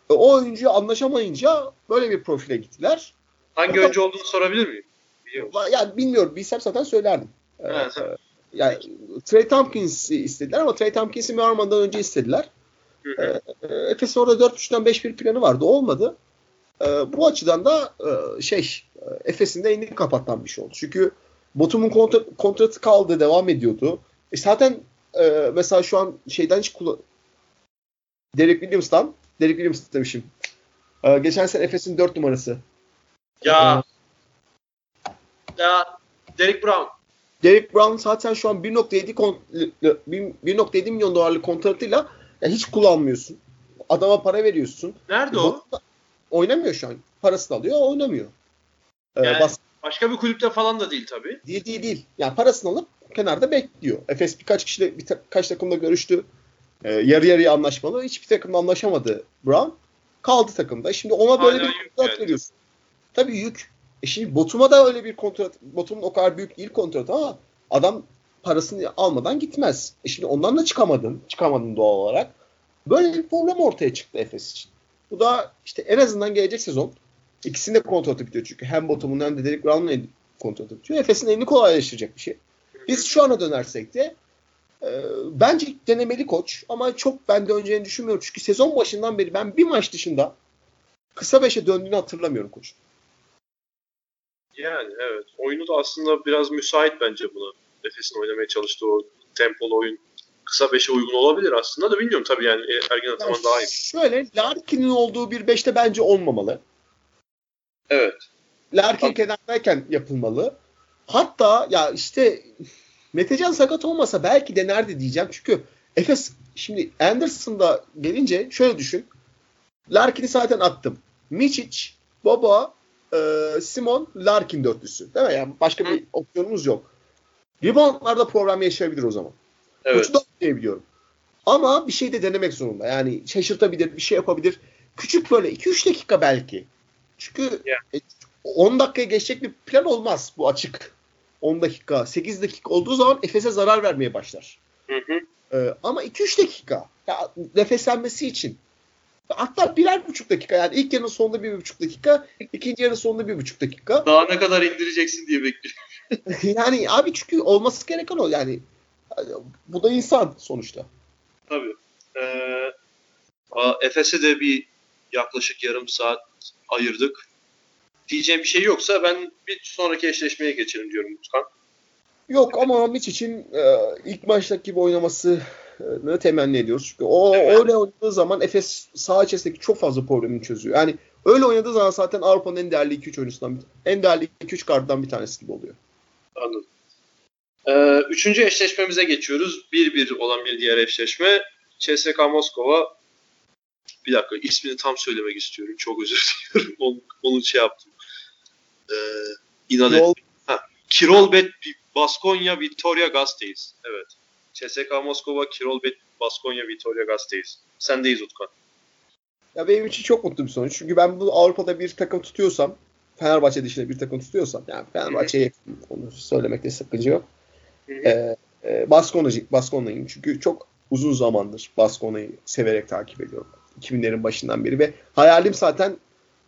E, o oyuncu anlaşamayınca böyle bir profile gittiler. Hangi oyuncu olduğunu sorabilir miyim? Biliyor Yani bilmiyorum. Bilsem zaten söylerdim. Evet, ee, yani Trey Tompkins'i istediler ama Trey Tompkins'i Merman'dan önce istediler. Hı ee, Efes'in orada 4.5'tan 5 bir planı vardı. Olmadı. Ee, bu açıdan da e, şey Efes'in de elini kapatan bir şey oldu. Çünkü Botum'un kontra, kontratı kaldı, devam ediyordu. E zaten e, mesela şu an şeyden hiç kullan... Derek Williams'tan, Derek Williams demişim. E, geçen sene Efes'in 4 numarası. Ya. Ya Derek Brown. Derek Brown zaten şu an 1.7 1.7 milyon dolarlık kontratıyla ya hiç kullanmıyorsun. Adama para veriyorsun. Nerede o? Oynamıyor şu an. Parasını alıyor, oynamıyor. Ee, yani, bas- Başka bir kulüpte falan da değil tabii. Değil değil değil. Yani parasını alıp kenarda bekliyor. Efes birkaç kişiyle birkaç takımla görüştü. Ee, yarı yarıya anlaşmalı. Hiçbir takımla anlaşamadı Brown. Kaldı takımda. Şimdi ona böyle Hala bir kontrat yani. veriyorsun. Tabii yük. E şimdi Botum'a da öyle bir kontrat. Botum'un o kadar büyük değil kontrat ama adam parasını almadan gitmez. E şimdi ondan da çıkamadın. Çıkamadın doğal olarak. Böyle bir problem ortaya çıktı Efes için. Bu da işte en azından gelecek sezon İkisinin de kontratı bitiyor çünkü. Hem Bottom'un hem de Derek Brown'un kontratı bitiyor. Efes'in elini kolaylaştıracak bir şey. Biz şu ana dönersek de e, bence denemeli koç ama çok ben döneceğini düşünmüyorum. Çünkü sezon başından beri ben bir maç dışında kısa beşe döndüğünü hatırlamıyorum koç. Yani evet. Oyunu da aslında biraz müsait bence buna. Efes'in oynamaya çalıştığı o tempolu oyun kısa beşe uygun olabilir aslında da bilmiyorum tabii yani Ergin Ataman yani daha iyi. Şöyle Larkin'in olduğu bir beşte bence olmamalı. Evet. Larkin kenardayken yapılmalı. Hatta ya işte Metecan sakat olmasa belki denerdi diyeceğim. Çünkü Efes şimdi Anderson'da gelince şöyle düşün. Larkin'i zaten attım. Miçic, Baba, e, Simon, Larkin dörtlüsü. Değil mi? Yani başka bir opsiyonumuz yok. Reboundlarda problem yaşayabilir o zaman. Evet. Koçu da diyebiliyorum. Ama bir şey de denemek zorunda. Yani şaşırtabilir, bir şey yapabilir. Küçük böyle 2-3 dakika belki. Çünkü yeah. 10 dakikaya geçecek bir plan olmaz bu açık. 10 dakika, 8 dakika olduğu zaman Efes'e zarar vermeye başlar. Hı hı. Ee, ama 2-3 dakika ya, nefeslenmesi için. Hatta birer buçuk dakika yani ilk yarının sonunda bir buçuk dakika, ikinci yarının sonunda bir buçuk dakika. Daha ne kadar indireceksin diye bekliyorum. yani abi çünkü olması gereken o yani. Bu da insan sonuçta. Tabii. Ee, Efes'e de bir yaklaşık yarım saat ayırdık. Diyeceğim bir şey yoksa ben bir sonraki eşleşmeye geçelim diyorum Utkan. Yok ama Mitch için e, ilk maçtaki gibi oynamasını temenni ediyoruz. Çünkü o evet. öyle oynadığı zaman Efes sağ içerisindeki çok fazla problemini çözüyor. Yani öyle oynadığı zaman zaten Avrupa'nın en değerli 2-3 oyuncusundan en değerli 2-3 kartından bir tanesi gibi oluyor. Anladım. Ee, üçüncü eşleşmemize geçiyoruz. 1-1 olan bir diğer eşleşme. CSKA Moskova bir dakika ismini tam söylemek istiyorum. Çok özür diliyorum. onu, onu şey yaptım. Ee, inat Kirol. Ha, Kirol Bet Baskonya Victoria Gazte'yiz. Evet. CSK Moskova, Kirol Baskonya Victoria Gazte'yiz. Sendeyiz Utkan. Ya benim için çok mutlu bir sonuç. Çünkü ben bu Avrupa'da bir takım tutuyorsam, Fenerbahçe dışında bir takım tutuyorsam, yani Fenerbahçe'ye onu söylemekte sakınca yok. Ee, e, Baskonacı, Baskona'yım. Çünkü çok uzun zamandır Baskona'yı severek takip ediyorum. 2000'lerin başından beri ve hayalim zaten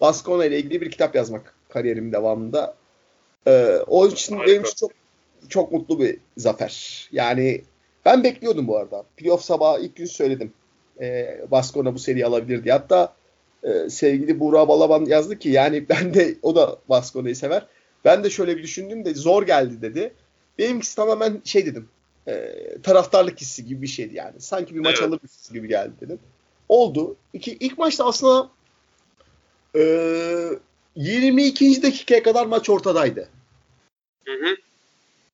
Baskona ile ilgili bir kitap yazmak kariyerim devamında. Ee, o için Harika. benim için çok çok mutlu bir zafer. Yani ben bekliyordum bu arada. Playoff sabahı ilk gün söyledim. Ee, Baskona bu seriyi alabilir diye. Hatta e, sevgili Buğra Balaban yazdı ki yani ben de o da Baskona'yı sever. Ben de şöyle bir düşündüm de zor geldi dedi. Benimkisi tamamen şey dedim. E, taraftarlık hissi gibi bir şeydi yani. Sanki bir maç evet. alır hissi gibi geldi dedim. Oldu. İki, ilk maçta aslında e, 22. dakikaya kadar maç ortadaydı. Hı hı.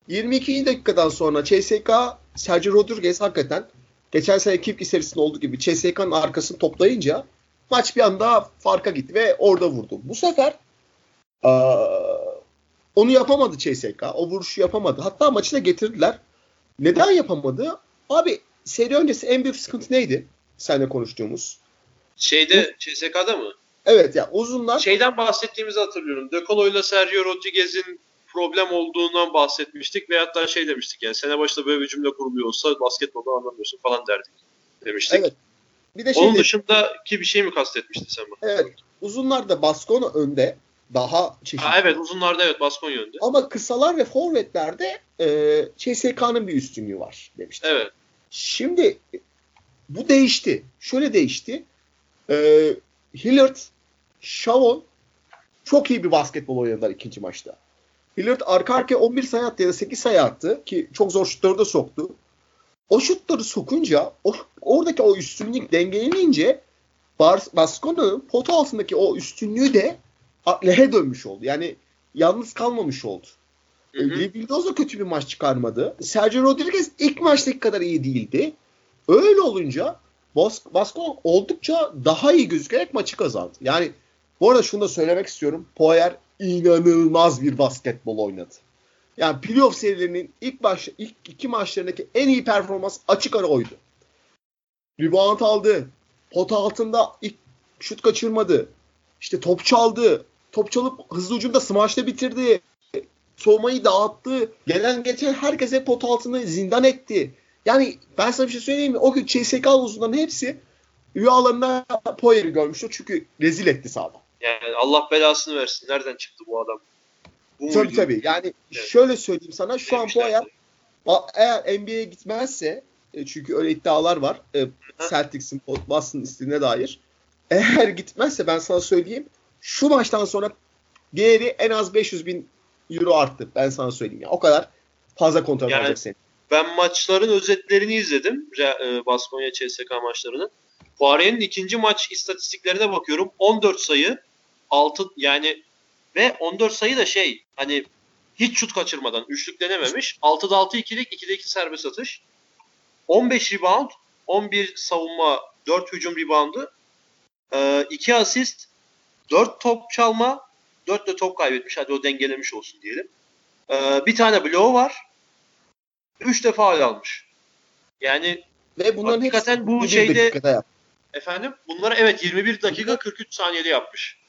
22. dakikadan sonra CSK Sergio Rodriguez hakikaten geçen sene Kipki serisinde olduğu gibi CSK'nın arkasını toplayınca maç bir anda farka gitti ve orada vurdu. Bu sefer e, onu yapamadı CSK. O vuruşu yapamadı. Hatta maçı da getirdiler. Neden yapamadı? Abi seri öncesi en büyük sıkıntı neydi? Seninle konuştuğumuz. Şeyde CSK'da mı? Evet ya uzunlar. Şeyden bahsettiğimizi hatırlıyorum. De Colo ile Sergio Rodriguez'in problem olduğundan bahsetmiştik ve hatta şey demiştik yani sene başında böyle bir cümle kuruluyorsa basketboldan anlamıyorsun falan derdik demiştik. Evet. Bir de şey Onun dışındaki bir şey mi kastetmiştin sen bana? Evet. Uzunlarda Baskona önde daha çeşitli. Ha, evet uzunlarda evet Baskonya önde. Ama kısalar ve forvetlerde e, CSK'nın bir üstünlüğü var demiştim. Evet. Şimdi bu değişti. Şöyle değişti. E, Hillard, Shavon çok iyi bir basketbol oynadılar ikinci maçta. Hillard arka arkaya 11 sayı attı ya da 8 sayı attı ki çok zor şutları da soktu. O şutları sokunca o, oradaki o üstünlük dengelenince Baskona'nın pot altındaki o üstünlüğü de lehe dönmüş oldu. Yani yalnız kalmamış oldu. Da kötü bir maç çıkarmadı. Sergio Rodriguez ilk maçtaki kadar iyi değildi. Öyle olunca Baskon oldukça daha iyi gözükerek maçı kazandı. Yani bu arada şunu da söylemek istiyorum. Poyer inanılmaz bir basketbol oynadı. Yani playoff serilerinin ilk baş ilk iki maçlarındaki en iyi performans açık ara oydu. Rebound aldı. Pot altında ilk şut kaçırmadı. İşte top çaldı. Top çalıp hızlı ucunda smaçla bitirdi. Soğumayı dağıttı. Gelen geçen herkese pot altını zindan etti. Yani ben sana bir şey söyleyeyim mi? O gün CSK uzunların hepsi rüyalarında Poyer'i görmüştü. Çünkü rezil etti sahada. Yani Allah belasını versin. Nereden çıktı bu adam? Bu tabii muydu? tabii. Yani evet. şöyle söyleyeyim sana. Şu Demişler an Poyer eğer NBA'ye gitmezse e, çünkü öyle iddialar var. E, Celtics'in Boston istediğine dair. Eğer gitmezse ben sana söyleyeyim şu maçtan sonra değeri en az 500 bin euro arttı. Ben sana söyleyeyim ya. O kadar fazla kontrol yani, alacak seni. Ben maçların özetlerini izledim. E, Baskonya CSK maçlarının. Poirier'in ikinci maç istatistiklerine bakıyorum. 14 sayı, 6 yani ve 14 sayı da şey hani hiç şut kaçırmadan üçlük denememiş. 6'da 6 ikilik, 2'de 2 serbest atış. 15 rebound, 11 savunma, 4 hücum reboundu. 2 asist, 4 top çalma, 4 de top kaybetmiş. Hadi o dengelemiş olsun diyelim. Ee, bir tane blow var. 3 defa almış. Yani ve bunların hakikaten bu şeyde efendim bunları evet 21 dakika 43 saniyede yapmış.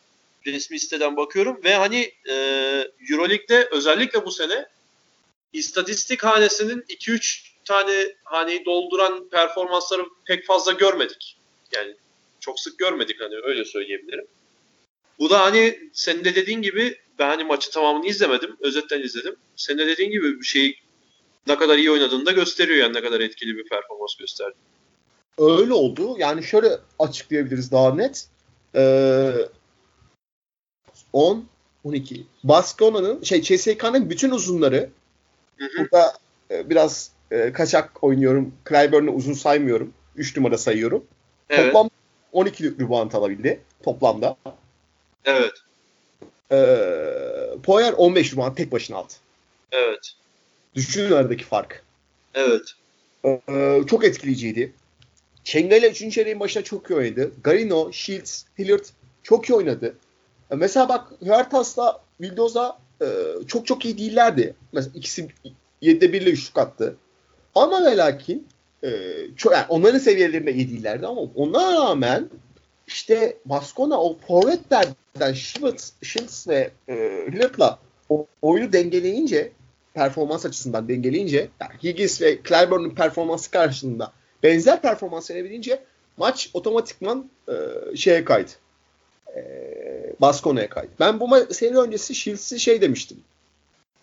Resmi siteden bakıyorum ve hani e, Euroleague'de özellikle bu sene istatistik hanesinin 2-3 tane haneyi dolduran performansları pek fazla görmedik. Yani çok sık görmedik hani öyle söyleyebilirim. Bu da hani senin de dediğin gibi ben hani maçı tamamını izlemedim. Özetten izledim. Senin de dediğin gibi bir şey ne kadar iyi oynadığını da gösteriyor yani ne kadar etkili bir performans gösterdi. Öyle oldu. Yani şöyle açıklayabiliriz daha net. Ee, 10 12. Baskona'nın şey CSK'nın bütün uzunları hı hı. burada e, biraz e, kaçak oynuyorum. Clyburn'u uzun saymıyorum. 3 numara sayıyorum. Evet. Toplam 12 rebound alabildi toplamda. Evet. Ee, Poyer 15 rebound tek başına aldı. Evet. Düşünün aradaki fark. Evet. Ee, çok etkileyiciydi. Çenga ile 3. çeyreğin başına çok iyi oynadı. Garino, Shields, Hilliard çok iyi oynadı. Mesela bak Huertas'la Vildoz'a e, çok çok iyi değillerdi. Mesela ikisi 7'de 1 ile üçlük attı. Ama ve lakin e, çok, yani onların seviyelerinde iyi değillerdi ama ona rağmen işte Baskona o forvetlerden Shields ve e, Hillard'la oyunu dengeleyince performans açısından dengeleyince yani Higgins ve Clyburn'un performansı karşılığında benzer performans verebilince maç otomatikman e, şeye kaydı. E, Baskona'ya kaydı. Ben bu seri öncesi Shields'i şey demiştim.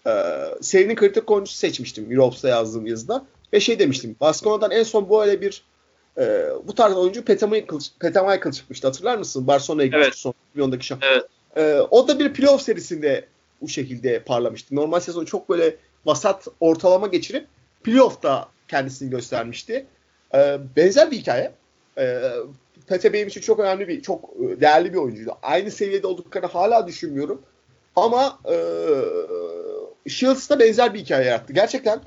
E, serinin kritik oyuncusu seçmiştim Europes'ta yazdığım yazıda. Ve şey demiştim. Baskona'dan en son böyle bir e, bu tarz oyuncu Peta Michael, çıkmıştı. Hatırlar mısın? Barcelona'ya gitmişti evet. son milyondaki şampiyon. Evet. E, o da bir playoff serisinde bu şekilde parlamıştı. Normal sezon çok böyle vasat ortalama geçirip playoff'ta kendisini göstermişti. E, benzer bir hikaye. E, Pete benim için çok önemli bir, çok değerli bir oyuncuydu. Aynı seviyede olduklarını hala düşünmüyorum. Ama e, Shields da benzer bir hikaye yarattı. Gerçekten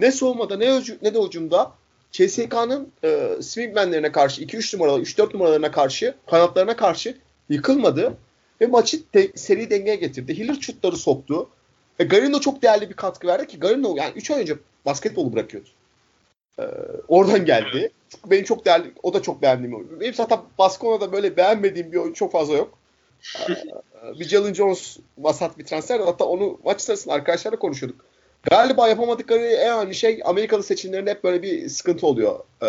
ne soğumada ne, ne de ucumda CSK'nın e, swingmenlerine karşı 2-3 numaralı 3-4 numaralarına karşı kanatlarına karşı yıkılmadı ve maçı te- seri dengeye getirdi. Hiller şutları soktu. E, Garino çok değerli bir katkı verdi ki Garino yani 3 ay önce basketbolu bırakıyordu. E, oradan geldi. Çünkü benim çok değerli, o da çok beğendiğim oyuncu. Benim zaten Baskona'da böyle beğenmediğim bir oyuncu çok fazla yok. E, bir Jalen Jones vasat bir transfer. Hatta onu maç sırasında arkadaşlarla konuşuyorduk. Galiba yapamadıkları en önemli şey Amerikalı seçimlerinde hep böyle bir sıkıntı oluyor. Ee,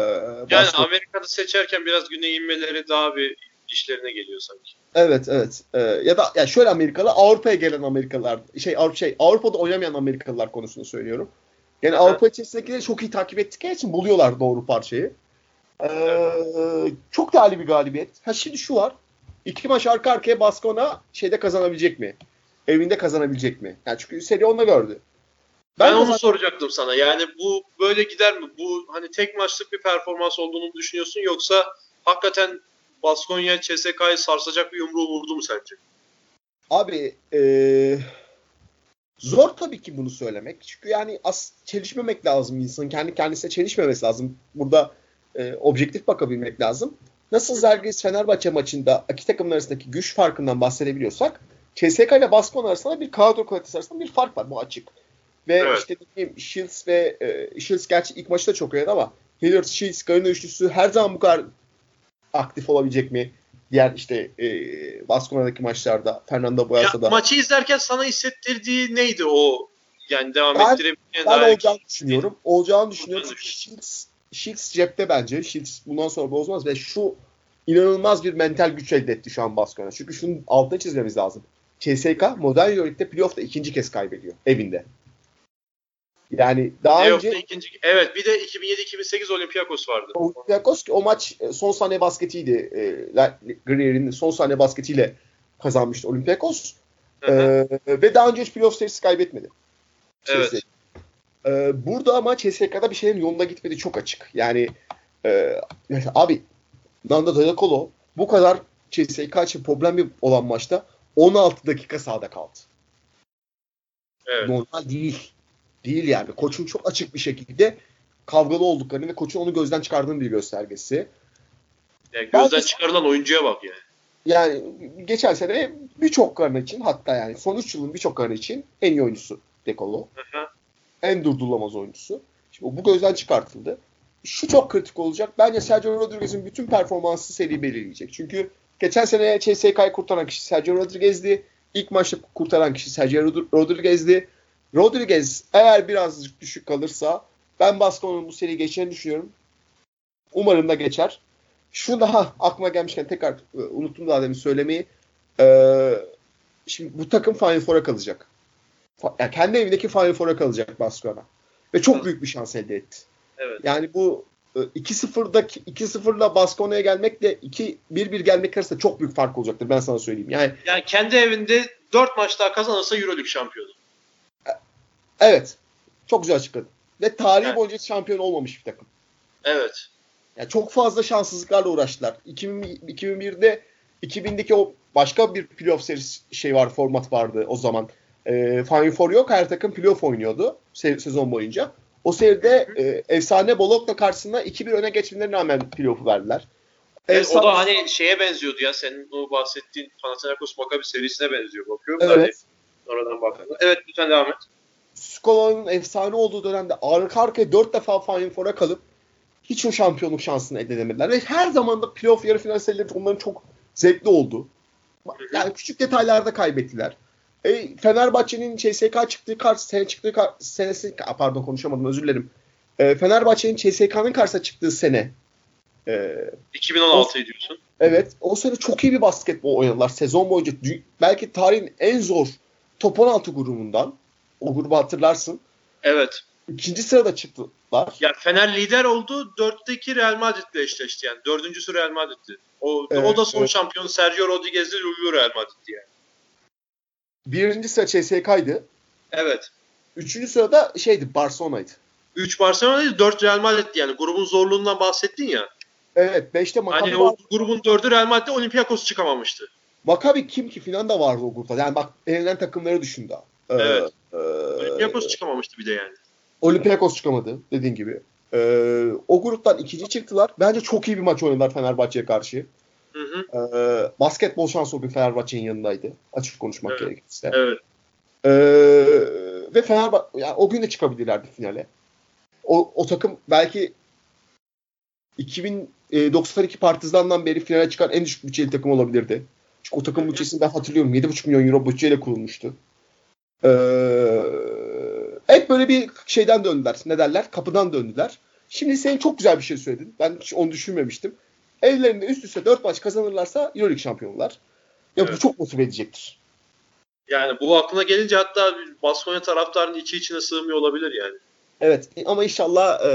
yani Amerika'da seçerken biraz güne inmeleri daha bir işlerine geliyor sanki. Evet evet. Ee, ya da ya şöyle Amerikalı Avrupa'ya gelen Amerikalılar şey Avrupa şey Avrupa'da oynamayan Amerikalılar konusunu söylüyorum. Yani evet. Avrupa içerisindekileri çok iyi takip ettikleri için buluyorlar doğru parçayı. Ee, evet. Çok değerli bir galibiyet. Ha şimdi şu var. İki maç arka arkaya Baskona şeyde kazanabilecek mi? Evinde kazanabilecek mi? Yani çünkü seri onunla gördü. Ben, ben onu soracaktım sana. Yani bu böyle gider mi? Bu hani tek maçlık bir performans olduğunu düşünüyorsun yoksa hakikaten Baskonya CSK'yı sarsacak bir yumruğu vurdu mu sence? Abi ee, zor tabii ki bunu söylemek. Çünkü yani as çelişmemek lazım insanın. Kendi kendisine çelişmemesi lazım. Burada e, objektif bakabilmek lazım. Nasıl Zalgiris Fenerbahçe maçında iki takımın arasındaki güç farkından bahsedebiliyorsak CSK ile Baskon arasında bir kadro kalitesi arasında bir fark var bu açık. Ve evet. işte diyeyim Shields ve e, Shields gerçi ilk maçta çok oynadı ama Hilliard, Shields, Garino üçlüsü her zaman bu kadar aktif olabilecek mi? Diğer işte e, Baskona'daki maçlarda Fernando Boyasa'da. Maçı izlerken sana hissettirdiği neydi o? Yani devam ben, ettirebileceğin Ben olacağını düşünüyorum. Olacağını düşünüyorum. Çünkü Shields, Shields cepte bence. Shields bundan sonra bozmaz ve şu inanılmaz bir mental güç elde etti şu an Baskona. Çünkü şunun altına çizmemiz lazım. CSK modern Euroleague'de playoff'ta ikinci kez kaybediyor evinde. Yani daha Playoff'ta önce ikinci evet bir de 2007-2008 Olympiakos vardı. Olympiakos o maç e, son saniye basketiydi. E, Grier'in son saniye basketiyle kazanmıştı Olympiakos. E, ve daha önce hiç playoff serisi kaybetmedi. Evet. E, burada ama CSK'da bir şeylerin yolunda gitmedi çok açık. Yani e, abi Nanda Dayakolo bu kadar CSK için problemi olan maçta 16 dakika sahada kaldı. Evet. Normal değil. Değil yani. Koçun çok açık bir şekilde kavgalı olduklarını ve koçun onu gözden çıkardığını bir göstergesi. Yani gözden Belki, çıkarılan oyuncuya bak yani. Yani geçen sene birçok karın için hatta yani son 3 yılın birçok karın için en iyi oyuncusu Dekolo. En durdurulamaz oyuncusu. Şimdi bu gözden çıkartıldı. Şu çok kritik olacak. Bence Sergio Rodriguez'in bütün performansı seri belirleyecek. Çünkü geçen sene CSK'yı kurtaran kişi Sergio Rodriguez'di. İlk maçta kurtaran kişi Sergio Rodriguez'di. Rodriguez eğer birazcık düşük kalırsa ben Baskon'un bu seri geçeceğini düşünüyorum. Umarım da geçer. Şu daha aklıma gelmişken tekrar e, unuttum daha demin söylemeyi. Ee, şimdi bu takım Final Four'a kalacak. Yani kendi evindeki Final Four'a kalacak Baskona. Ve çok büyük bir şans elde etti. Evet. Yani bu 2-0'daki e, 2-0'la Baskona'ya gelmekle 2-1-1 gelmek arasında çok büyük fark olacaktır ben sana söyleyeyim. Yani yani kendi evinde 4 maç daha kazanırsa EuroLeague şampiyonu. Evet. Çok güzel açıkladın. Ve tarihi evet. boyunca şampiyon olmamış bir takım. Evet. Yani çok fazla şanssızlıklarla uğraştılar. 2000, 2001'de 2000'deki o başka bir playoff serisi şey var, format vardı o zaman. E, Final Four yok. Her takım playoff oynuyordu se- sezon boyunca. O seride e, efsane Bologna karşısında 2-1 öne geçmelerine rağmen playoff'u verdiler. Evet, Efsane... O da hani şeye benziyordu ya senin o bahsettiğin Panathinaikos Maccabi serisine benziyor bakıyorum. Evet. Hani, sonradan baktığımda. Evet lütfen devam et. Skola'nın efsane olduğu dönemde arka arkaya 4 defa Final Four'a kalıp hiç o şampiyonluk şansını elde edemediler. Ve her zaman da playoff yarı final serileri onların çok zevkli oldu. Yani küçük detaylarda kaybettiler. E, Fenerbahçe'nin CSK çıktığı kar, sene çıktığı kar, senesi pardon konuşamadım özür dilerim. E, Fenerbahçe'nin CSK'nın karşısına çıktığı sene e, 2016'yı diyorsun. Evet. O sene çok iyi bir basketbol oynadılar. Sezon boyunca belki tarihin en zor top 16 grubundan. O grubu hatırlarsın. Evet. İkinci sırada çıktılar. Ya Fener lider oldu. Dörtteki Real Madrid'le eşleşti yani. Dördüncüsü Real Madrid'di. O, evet, o da son evet. şampiyon Sergio Rodriguez'li Lullu Real Madrid'di yani. Birinci sıra CSK'ydı. Evet. Üçüncü sırada şeydi Barcelona'ydı. Üç Barcelona'ydı, dört Real Madrid'di yani. Grubun zorluğundan bahsettin ya. Evet. Beşte Maccabi Hani o grubun dördü Real Madrid'de Olympiakos çıkamamıştı. Maccabi kim ki filan da vardı o grupta. Yani bak elenen takımları düşün daha. Ee, evet. E, Olympiakos çıkamamıştı bir de yani. Olympiakos çıkamadı dediğin gibi. Ee, o gruptan ikinci çıktılar. Bence çok iyi bir maç oynadılar Fenerbahçe'ye karşı. Hı hı. Ee, basketbol şansı o gün Fenerbahçe'nin yanındaydı. Açık konuşmak evet. gerekirse. Evet. Ee, ve Fenerbahçe yani o gün de çıkabilirlerdi finale. O, o takım belki 2092 Partizan'dan beri finale çıkan en düşük bütçeli takım olabilirdi. Çünkü o takım bütçesini ben hatırlıyorum. 7,5 milyon euro bütçeyle kurulmuştu. Ee, hep böyle bir şeyden döndüler. Ne derler? Kapıdan döndüler. Şimdi senin çok güzel bir şey söyledin. Ben hiç onu düşünmemiştim. Evlerinde üst üste 4 maç kazanırlarsa Euroleague şampiyonlar. Ya evet. bu çok motive edecektir. Yani bu aklına gelince hatta Baskonya taraftarının içi içine sığmıyor olabilir yani. Evet ama inşallah e,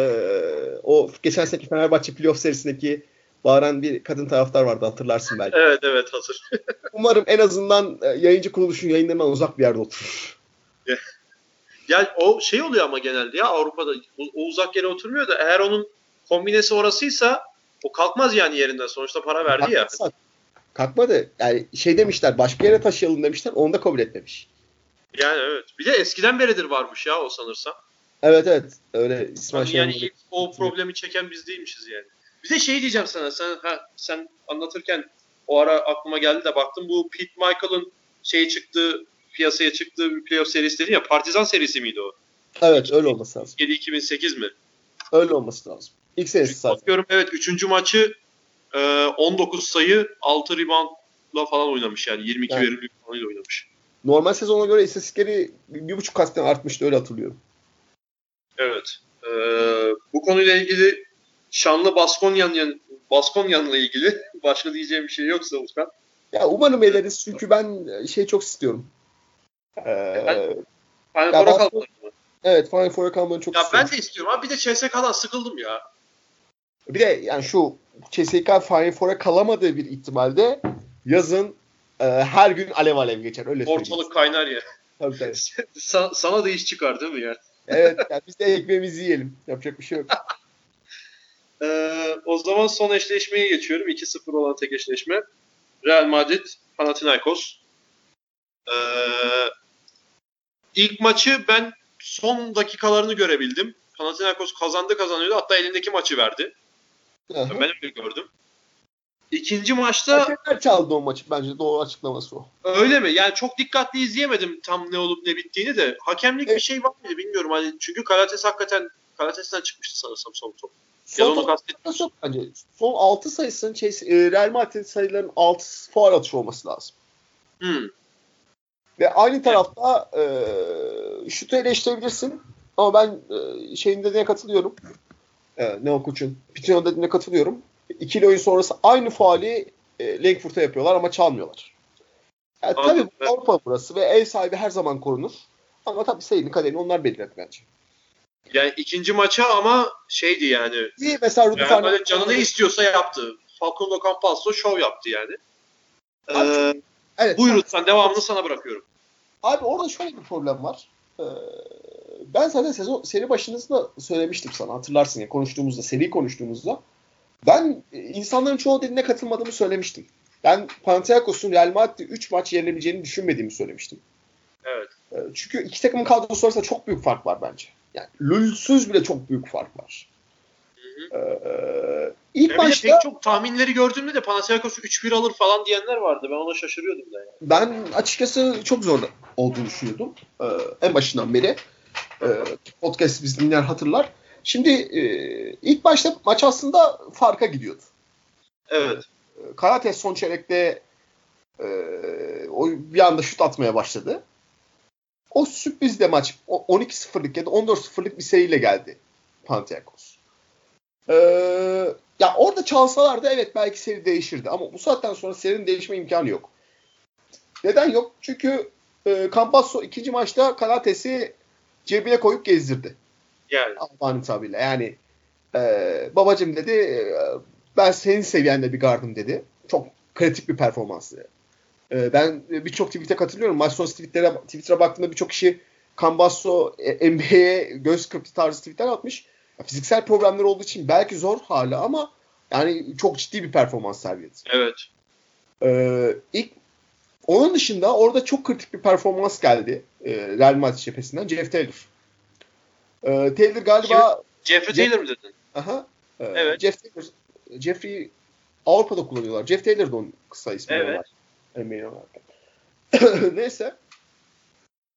o geçen seneki Fenerbahçe playoff serisindeki bağıran bir kadın taraftar vardı hatırlarsın belki. Evet evet hazır. Umarım en azından e, yayıncı kuruluşun yayınlarından uzak bir yerde oturur. Ya o şey oluyor ama genelde ya Avrupa'da o, o uzak yere oturmuyor da eğer onun kombinesi orasıysa o kalkmaz yani yerinden. Sonuçta para verdi ya. Kalkmadı. Yani şey demişler başka yere taşıyalım demişler. Onu da kabul etmemiş. Yani evet. Bir de eskiden beridir varmış ya o sanırsam. Evet evet. Öyle İsmail yani, yani ilk o problemi çeken biz değilmişiz yani. Bir de şey diyeceğim sana. Sen ha, sen anlatırken o ara aklıma geldi de baktım bu Pete Michael'ın şey çıktığı piyasaya çıktığı bir playoff serisi dedin ya Partizan serisi miydi o? Evet öyle olması lazım. 2007-2008 mi? Öyle olması lazım. İlk serisi zaten. Bakıyorum evet 3. maçı 19 e, sayı 6 reboundla falan oynamış yani 22 yani. verimlilik falan oynamış. Normal sezona göre istatistikleri bir buçuk katten artmıştı öyle hatırlıyorum. Evet. Ee, bu konuyla ilgili şanlı Baskonya'nın Baskonya'nınla ilgili başka diyeceğim bir şey yoksa Utkan. Ya umarım ederiz çünkü ben şey çok istiyorum. Ee, Final Four'a kalmalı Evet Final Four'a kalmanı çok ya istiyorum. Ben de istiyorum abi. Bir de CSK'dan sıkıldım ya. Bir de yani şu CSK Final Four'a kalamadığı bir ihtimalde yazın e, her gün alev alev geçer. Öyle Ortalık kaynar ya. Tabii tabii. Sa- sana da iş çıkar değil mi ya? evet yani biz de ekmeğimizi yiyelim. Yapacak bir şey yok. ee, o zaman son eşleşmeye geçiyorum. 2-0 olan tek eşleşme. Real Madrid, Panathinaikos. Ee, ilk maçı ben son dakikalarını görebildim. Panathinaikos kazandı kazanıyordu. Hatta elindeki maçı verdi. Hı-hı. Ben öyle gördüm. İkinci maçta... Hakemler çaldı o maçı bence doğru açıklaması o. Öyle mi? Yani çok dikkatli izleyemedim tam ne olup ne bittiğini de. Hakemlik evet. bir şey var mıydı bilmiyorum. Hani çünkü Karates hakikaten Karates'ten çıkmıştı sanırsam son top. Son ya top, bence. Son 6 sayısının şey, Real Madrid sayılarının 6 faal atışı olması lazım. Hmm. Ve aynı tarafta e, şutu eleştirebilirsin. Ama ben e, şeyin dediğine katılıyorum. E, Neo Kuç'un. Pitino dediğine katılıyorum. İkili oyun sonrası aynı faali e, Langford'a yapıyorlar ama çalmıyorlar. Yani tabii evet. Avrupa burası ve ev sahibi her zaman korunur. Ama tabii sayının kaderini onlar belirledi bence. Yani ikinci maça ama şeydi yani. İyi mesela Rudy yani böyle canı ne istiyorsa yaptı. Facundo Campazzo şov yaptı yani. Ee, evet, buyurun sen devamını sana bırakıyorum. Abi orada şöyle bir problem var. Ee, ben zaten sezon seri başınızda söylemiştim sana hatırlarsın ya konuştuğumuzda seri konuştuğumuzda ben e, insanların çoğu dediğine katılmadığımı söylemiştim. Ben Panathinaikos'un Real Madrid'de 3 maç yenebileceğini düşünmediğimi söylemiştim. Evet. Ee, çünkü iki takımın kadrosu arasında çok büyük fark var bence. Yani Lülsüz bile çok büyük fark var. Hı. Ee, ilk ya maçta pek çok tahminleri gördüğümde de Panathinaikos 3-1 alır falan diyenler vardı. Ben ona şaşırıyordum da yani. Ben açıkçası çok zor olduğunu düşünüyordum. Ee, en başından beri. E, podcast biz dinleyen hatırlar. Şimdi e, ilk başta maç aslında farka gidiyordu. Evet. Karates son çeyrekte e, o bir anda şut atmaya başladı. O sürpriz de maç 12-0'lık ya da 14-0'lık bir seriyle geldi Panathinaikos. Ee, ya orada çalsalardı evet belki seri değişirdi ama bu saatten sonra serinin değişme imkanı yok. Neden yok? Çünkü e, Campasso ikinci maçta Karates'i cebine koyup gezdirdi. Yani. Allah'ın tabirle. Yani e, babacım dedi e, ben senin seviyende bir gardım dedi. Çok kritik bir performanstı. E, ben birçok tweet'e katılıyorum. Maç sonrası tweetlere, Twitter'a baktığımda birçok kişi Cambasso e, NBA'ye göz kırptı tarzı tweetler atmış. Fiziksel problemler olduğu için belki zor hala ama yani çok ciddi bir performans sergiledi. Evet. Ee, ilk onun dışında orada çok kritik bir performans geldi e, Real Madrid cephesinden Jeff Taylor. Ee, Taylor galiba Jeffrey Jeff, Taylor mı dedin? Aha. E, evet. Jeff Taylor Jeffrey Avrupa'da kullanıyorlar. Jeff Taylor da onun kısa ismi evet. var. Neyse.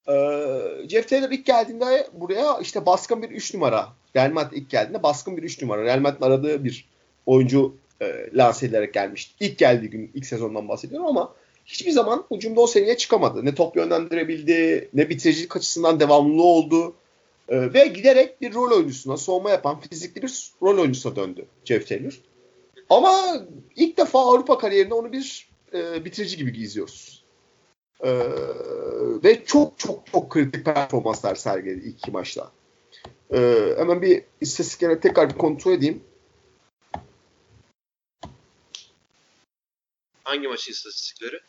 Ee, Jeff Taylor ilk geldiğinde buraya işte baskın bir 3 numara. Real Madrid ilk geldiğinde baskın bir 3 numara. Real Madrid'in aradığı bir oyuncu e, lanse edilerek gelmişti. İlk geldiği gün, ilk sezondan bahsediyorum ama hiçbir zaman hücumda o seviyeye çıkamadı. Ne top yönlendirebildi, ne bitiricilik açısından devamlı oldu. E, ve giderek bir rol oyuncusuna, soğuma yapan fizikli bir rol oyuncusuna döndü Jeff Taylor. Ama ilk defa Avrupa kariyerinde onu bir e, bitirici gibi izliyoruz. E, ve çok çok çok kritik performanslar sergiledi ilk iki maçta. E, hemen bir istatistikleri tekrar bir kontrol edeyim. Hangi maçın istatistikleri?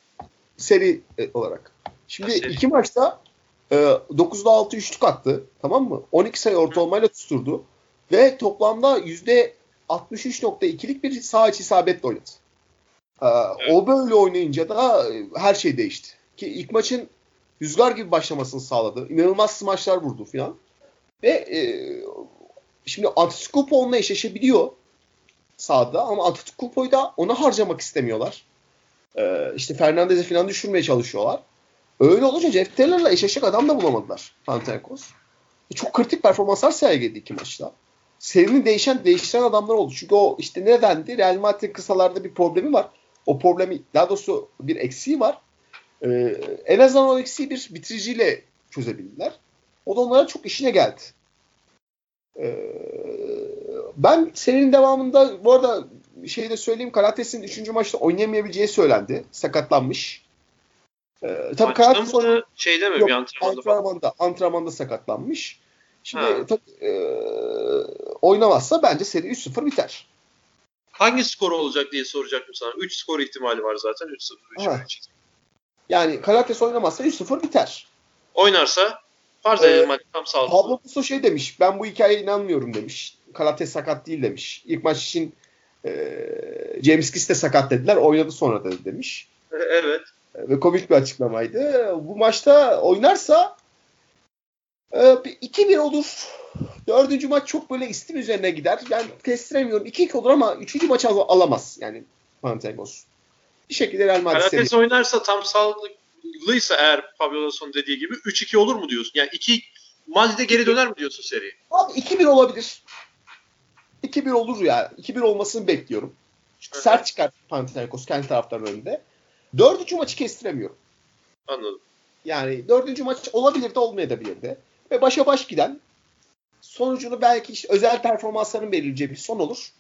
Seri e, olarak. Şimdi seri. iki maçta e, 9'da 6 üçlük attı. Tamam mı? 12 sayı ortalamayla tutturdu. Ve toplamda %63.2'lik bir sağ içi isabetle oynadı. Ee, o böyle oynayınca da e, her şey değişti. Ki ilk maçın rüzgar gibi başlamasını sağladı. İnanılmaz smaçlar vurdu filan. Ve e, şimdi Antetokounmpo onunla eşleşebiliyor sahada ama Antetokounmpo'yu da ona harcamak istemiyorlar. Ee, işte Fernandez'i falan düşürmeye çalışıyorlar. Öyle olunca Jeff Taylor'la eşleşecek adam da bulamadılar Panathinaikos. E, çok kritik performanslar sergiledi iki maçta. Serinin değişen değiştiren adamlar oldu. Çünkü o işte nedendi? Real Madrid kısalarda bir problemi var o problemi daha doğrusu bir eksiği var. Ee, en azından o eksiği bir bitiriciyle çözebildiler. O da onlara çok işine geldi. Ee, ben serinin devamında bu arada şey de söyleyeyim Karates'in 3. maçta oynayamayabileceği söylendi. Sakatlanmış. Ee, tabii Karates mı, şeyde mi yok, bir antrenmanda, antrenmanda, antrenmanda sakatlanmış. Şimdi tabii, e, oynamazsa bence seri 3-0 biter hangi skor olacak diye soracaktım sana. 3 skor ihtimali var zaten. 3-0. Yani Karates oynamazsa 3-0 biter. Oynarsa farz edelim ee, tam sağlıklı. Pablo Puso şey demiş. Ben bu hikayeye inanmıyorum demiş. Karates sakat değil demiş. İlk maç için e, James Kiss de sakat dediler. Oynadı sonra da demiş. Evet. Ve komik bir açıklamaydı. Bu maçta oynarsa e, 2-1 olur. Dördüncü maç çok böyle istim üzerine gider. Ben kestiremiyorum. 2-2 olur ama üçüncü maç al- alamaz. Yani Panathinaikos. Bir şekilde Real Madrid Karates oynarsa tam sağlıklıysa eğer Fabio Lasso'nun dediği gibi 3-2 olur mu diyorsun? Yani 2 Madrid'e geri döner mi diyorsun seri? Abi 2-1 olabilir. 2-1 olur ya. 2-1 olmasını bekliyorum. Çünkü sert çıkar Panathinaikos kendi taraftarın önünde. Dördüncü maçı kestiremiyorum. Anladım. Yani dördüncü maç olabilir de olmayabilir de. Ve başa baş giden sonucunu belki işte özel performansların belirleyeceği bir son olur.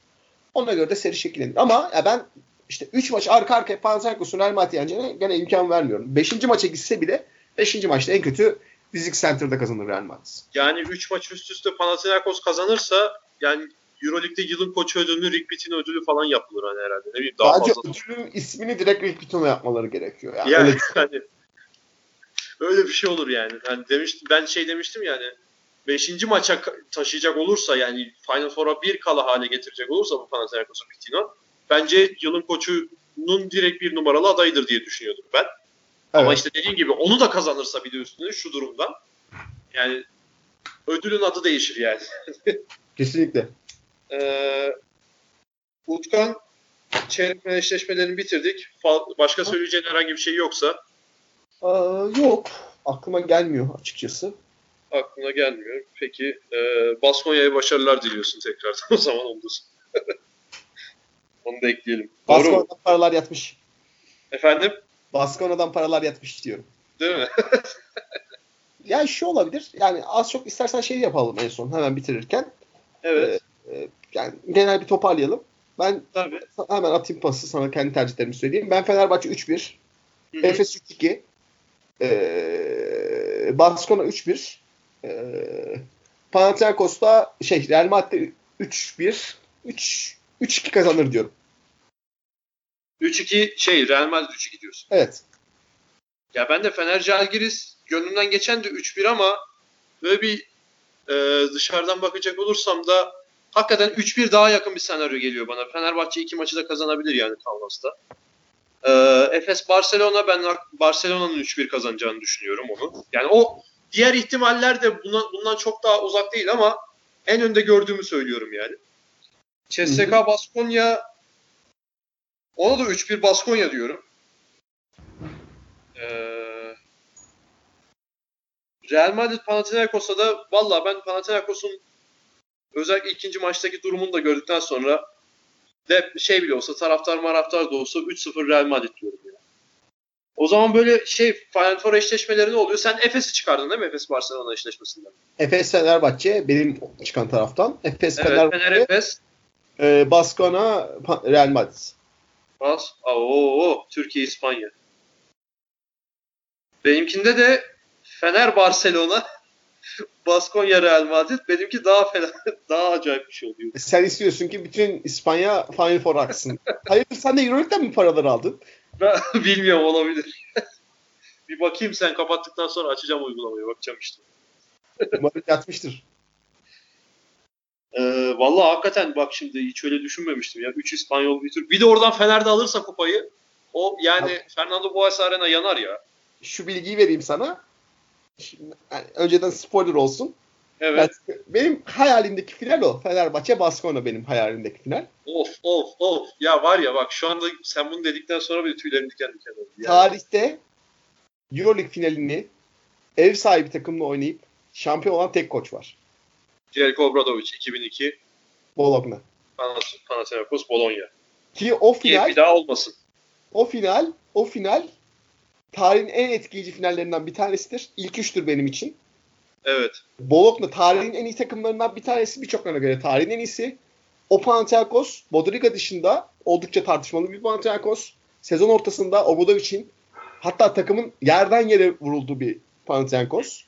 Ona göre de seri şekillenir. Ama ya ben işte 3 maç arka arkaya Panathinaikos'un Real Madrid yeneceğine gene imkan vermiyorum. 5. maça gitse bile 5. maçta en kötü Fizik Center'da kazanır Real Madrid. Yani 3 maç üst üste Panathinaikos kazanırsa yani Euroleague'de yılın koçu ödülü, Rick Pitino ödülü falan yapılır hani herhalde. Ne bileyim daha Bence fazla. ödülün ismini direkt Rick Pitino yapmaları gerekiyor. Yani, yani öyle, hani, öyle bir şey olur yani. yani demiştim, ben şey demiştim yani 5. maça taşıyacak olursa yani Final Four'a bir kala hale getirecek olursa bu Panathinaikos'un Pitino bence yılın koçunun direkt bir numaralı adayıdır diye düşünüyordum ben. Evet. Ama işte dediğim gibi onu da kazanırsa bir de üstüne şu durumdan yani ödülün adı değişir yani. Kesinlikle. Ee, Utkan çeyrek eşleşmelerini bitirdik. Başka söyleyeceğin herhangi bir şey yoksa? Aa, yok. Aklıma gelmiyor açıkçası. aklına gelmiyor. Peki e, Baskonya'ya başarılar diliyorsun tekrardan o zaman onu da, ekleyelim. Baskona'dan paralar yatmış. Efendim? Baskona'dan paralar yatmış diyorum. Değil mi? yani şu olabilir. Yani az çok istersen şey yapalım en son hemen bitirirken. Evet. Ee, yani genel bir toparlayalım. Ben Tabii. hemen atayım pası sana kendi tercihlerimi söyleyeyim. Ben Fenerbahçe 3-1. Efes 3-2. Ee, Baskona 3-1. Ee, Panathinaikos'ta şey Real Madrid 3-1. 3 3-2 kazanır diyorum. 3-2 şey Real Madrid 3-2 diyorsun. Evet. Ya ben de Fener Calgiris gönlümden geçen de 3-1 ama böyle bir e, dışarıdan bakacak olursam da hakikaten 3-1 daha yakın bir senaryo geliyor bana. Fenerbahçe iki maçı da kazanabilir yani Kalmas'ta. E, Efes Barcelona ben Barcelona'nın 3-1 kazanacağını düşünüyorum onu. Yani o diğer ihtimaller de bundan, bundan çok daha uzak değil ama en önde gördüğümü söylüyorum yani. CSK Baskonya ona da 3-1 Baskonya diyorum. Ee, Real Madrid Panathinaikos'a da valla ben Panathinaikos'un özellikle ikinci maçtaki durumunu da gördükten sonra de şey bile olsa taraftar maraftar da olsa 3-0 Real Madrid diyorum ya. O zaman böyle şey Final Four eşleşmeleri ne oluyor? Sen Efes'i çıkardın değil mi? Efes Barcelona eşleşmesinden. Efes Fenerbahçe benim çıkan taraftan. Efes evet, Fenerbahçe. Fener Efes. E, Baskona Real Madrid. Bas. Oo, Türkiye İspanya. Benimkinde de Fener Barcelona, Baskonya Real Madrid. Benimki daha fena, daha acayip bir şey oluyor. Sen istiyorsun ki bütün İspanya Final Four aksın. Hayırdır sen de Euroleague'den mi paraları aldın? Ben bilmiyorum olabilir. bir bakayım sen kapattıktan sonra açacağım uygulamayı. Bakacağım işte. Umarım yatmıştır. Ee, vallahi hakikaten bak şimdi hiç öyle düşünmemiştim ya. 3 İspanyol bir Türk. Bir de oradan Fener'de alırsa kupayı o yani Abi. Fernando Boas Arena yanar ya. Şu bilgiyi vereyim sana. Şimdi, yani önceden spoiler olsun. Evet. Ben, benim hayalimdeki final o. Fenerbahçe Baskona benim hayalimdeki final. Of of of. Ya var ya bak şu anda sen bunu dedikten sonra bir tüylerim diken diken oldu. Yani. Tarihte Euroleague finalini ev sahibi takımla oynayıp şampiyon olan tek koç var. Jelko Obradovic 2002 Bologna. Panathinaikos Bologna. Ki o final bir daha olmasın. O final, o final tarihin en etkileyici finallerinden bir tanesidir. İlk üçtür benim için. Evet. Bologna tarihin en iyi takımlarından bir tanesi. Birçoklarına göre tarihin en iyisi. O Panathinaikos, Bodriga dışında oldukça tartışmalı bir Panathinaikos. Sezon ortasında Obradovic'in hatta takımın yerden yere vurulduğu bir Panathinaikos.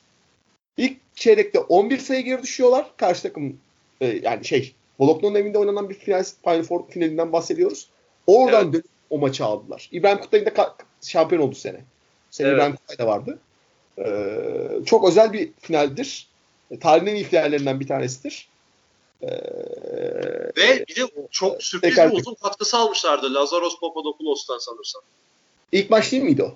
İlk çeyrekte 11 sayı geri düşüyorlar. Karşı takım e, yani şey Bologna'nın evinde oynanan bir final, Final Four finalinden bahsediyoruz. Oradan evet. dönüp o maçı aldılar. İbrahim Kutlay'ın da şampiyon oldu sene. Sene evet. İbrahim Kutay da vardı. Ee, çok özel bir finaldir. Tarihin en iyi finallerinden bir tanesidir. Ee, Ve bir de çok sürpriz bir uzun katkısı almışlardı Lazaros Papadopoulos'tan sanırsam. İlk maç değil miydi o?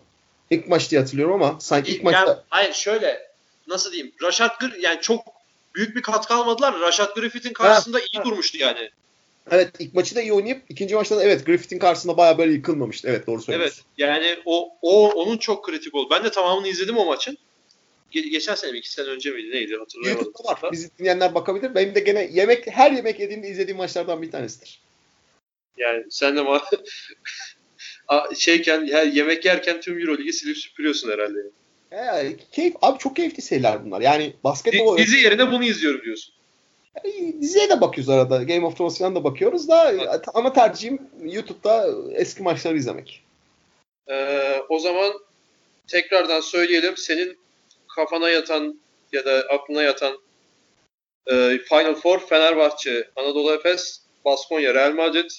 İlk maç diye hatırlıyorum ama sanki ilk, ilk maçta... Yani, hayır şöyle nasıl diyeyim Rashad Gr yani çok büyük bir katkı almadılar. Rashad Griffith'in karşısında ha, iyi ha. durmuştu yani. Evet ilk maçı da iyi oynayıp ikinci maçta da evet Griffith'in karşısında baya böyle yıkılmamıştı. Evet doğru söylüyorsun. Evet yani o, o onun çok kritik oldu. Ben de tamamını izledim o maçın. Ge- geçen sene mi iki sene önce miydi neydi hatırlayamadım. YouTube'da var. Bizi dinleyenler bakabilir. Benim de gene yemek her yemek yediğimde izlediğim maçlardan bir tanesidir. Yani sen de ma şeyken yemek yerken tüm Euroligi silip süpürüyorsun herhalde. Yani. E, keyif abi çok keyifli şeyler bunlar. Yani basketbol dizi yerine bunu izliyorum diyorsun. Yani, diziye de bakıyoruz arada. Game of Thrones falan da bakıyoruz da evet. ama tercihim YouTube'da eski maçları izlemek. Ee, o zaman tekrardan söyleyelim. Senin kafana yatan ya da aklına yatan e, Final Four Fenerbahçe, Anadolu Efes, Baskonya, Real Madrid.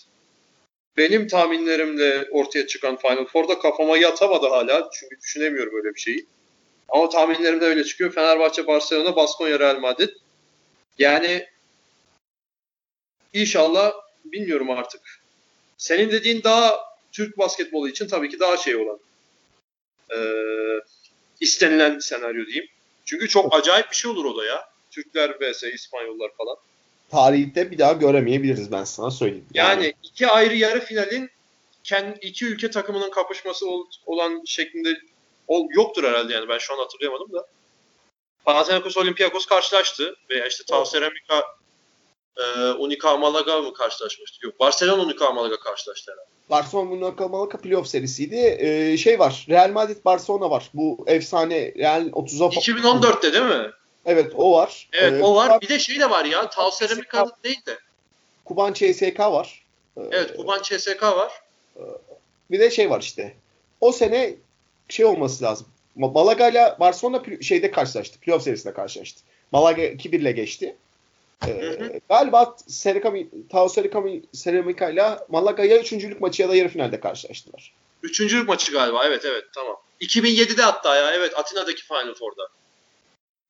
Benim tahminlerimle ortaya çıkan Final Four'da kafama yatamadı hala. Çünkü düşünemiyorum öyle bir şeyi. Ama tahminlerimde öyle çıkıyor. Fenerbahçe, Barcelona, Baskonya, Real Madrid. Yani inşallah bilmiyorum artık. Senin dediğin daha Türk basketbolu için tabii ki daha şey olan e, istenilen senaryo diyeyim. Çünkü çok acayip bir şey olur o da ya. Türkler vs İspanyollar falan. Tarihte bir daha göremeyebiliriz ben sana söyleyeyim. Yani, yani iki ayrı yarı finalin kendi iki ülke takımının kapışması olan şeklinde ol, yoktur herhalde yani ben şu an hatırlayamadım da. Panathinaikos Olympiakos karşılaştı veya işte Tau Ceramica e, Unica Malaga mı karşılaşmıştı? Yok Barcelona Unica Malaga karşılaştı herhalde. Barcelona Monaco Malaga playoff serisiydi. Ee, şey var. Real Madrid Barcelona var. Bu efsane Real 30'a 2014'te değil mi? Evet o var. Evet Ee, o var. Bir de şey de var ya. Tau Ceramica'nın değil de. Kuban CSK var. Ee, Evet Kuban CSK var. Bir de şey var işte. O sene şey olması lazım. Ma- Malaga ile Barcelona şeyde karşılaştı. Playoff serisinde karşılaştı. Malaga 2-1 ile geçti. Ee, Hı hı. galiba Serikami, Tao Serikami, ile Malaga ya üçüncülük maçı ya da yarı finalde karşılaştılar. Üçüncülük maçı galiba. Evet evet tamam. 2007'de hatta ya. Evet Atina'daki Final Four'da.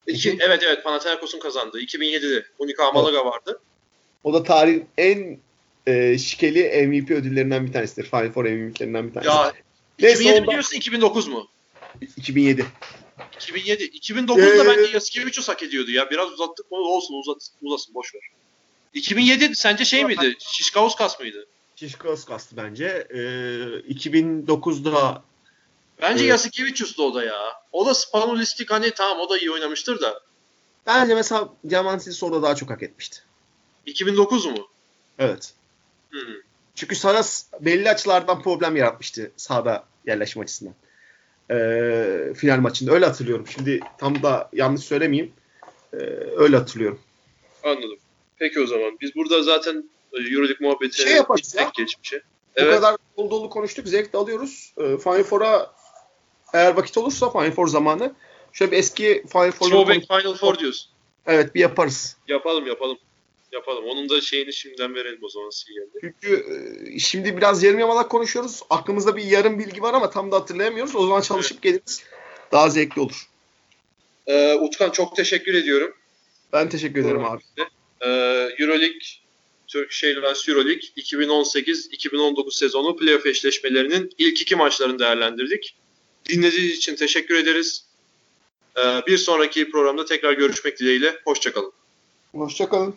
İki, evet evet Panathinaikos'un kazandığı. 2007'de Unica Malaga vardı. O da tarihin en e, şikeli MVP ödüllerinden bir tanesidir. Final Four MVP'lerinden bir tanesi. Ya Neyse, 2007 ondan- biliyorsun 2009 mu? 2007. 2007. 2009'da Ee, bence Yasikevicius hak ediyordu ya. Biraz uzattık mı olsun uzat, uzasın boş ver. 2007 sence şey miydi? Şişkauskas mıydı? Şişkos kastı bence. Ee, 2009'da Bence Evet. Yasikevicius'tu o da ya. O da Spanulistik hani tamam o da iyi oynamıştır da. bence mesela Diamantis orada daha çok hak etmişti. 2009 mu? Evet. Hı. Çünkü sana s- belli açılardan problem yaratmıştı sahada yerleşme açısından. Ee, final maçında. Öyle hatırlıyorum. Şimdi tam da yanlış söylemeyeyim. Ee, öyle hatırlıyorum. Anladım. Peki o zaman. Biz burada zaten e, Euroleague muhabbeti Şey yaparız ya. geçmişe. Bu Evet. kadar dolu dolu konuştuk. Zevk de alıyoruz. Ee, Final Four'a eğer vakit olursa Final Four zamanı şöyle bir eski Final Four'ları Throwback Final Four diyorsun. Evet bir yaparız. Yapalım yapalım. Yapalım. Onun da şeyini şimdiden verelim o zaman sinyalini. Çünkü e, şimdi biraz yarım yamalak konuşuyoruz. Aklımızda bir yarım bilgi var ama tam da hatırlayamıyoruz. O zaman çalışıp geliriz. Daha zevkli olur. Ee, Utkan çok teşekkür ediyorum. Ben teşekkür ederim abi. Ee, Euroleague Turkish Airlines Euroleague 2018-2019 sezonu playoff eşleşmelerinin ilk iki maçlarını değerlendirdik. Dinlediğiniz için teşekkür ederiz. Ee, bir sonraki programda tekrar görüşmek dileğiyle. Hoşçakalın. Hoşçakalın.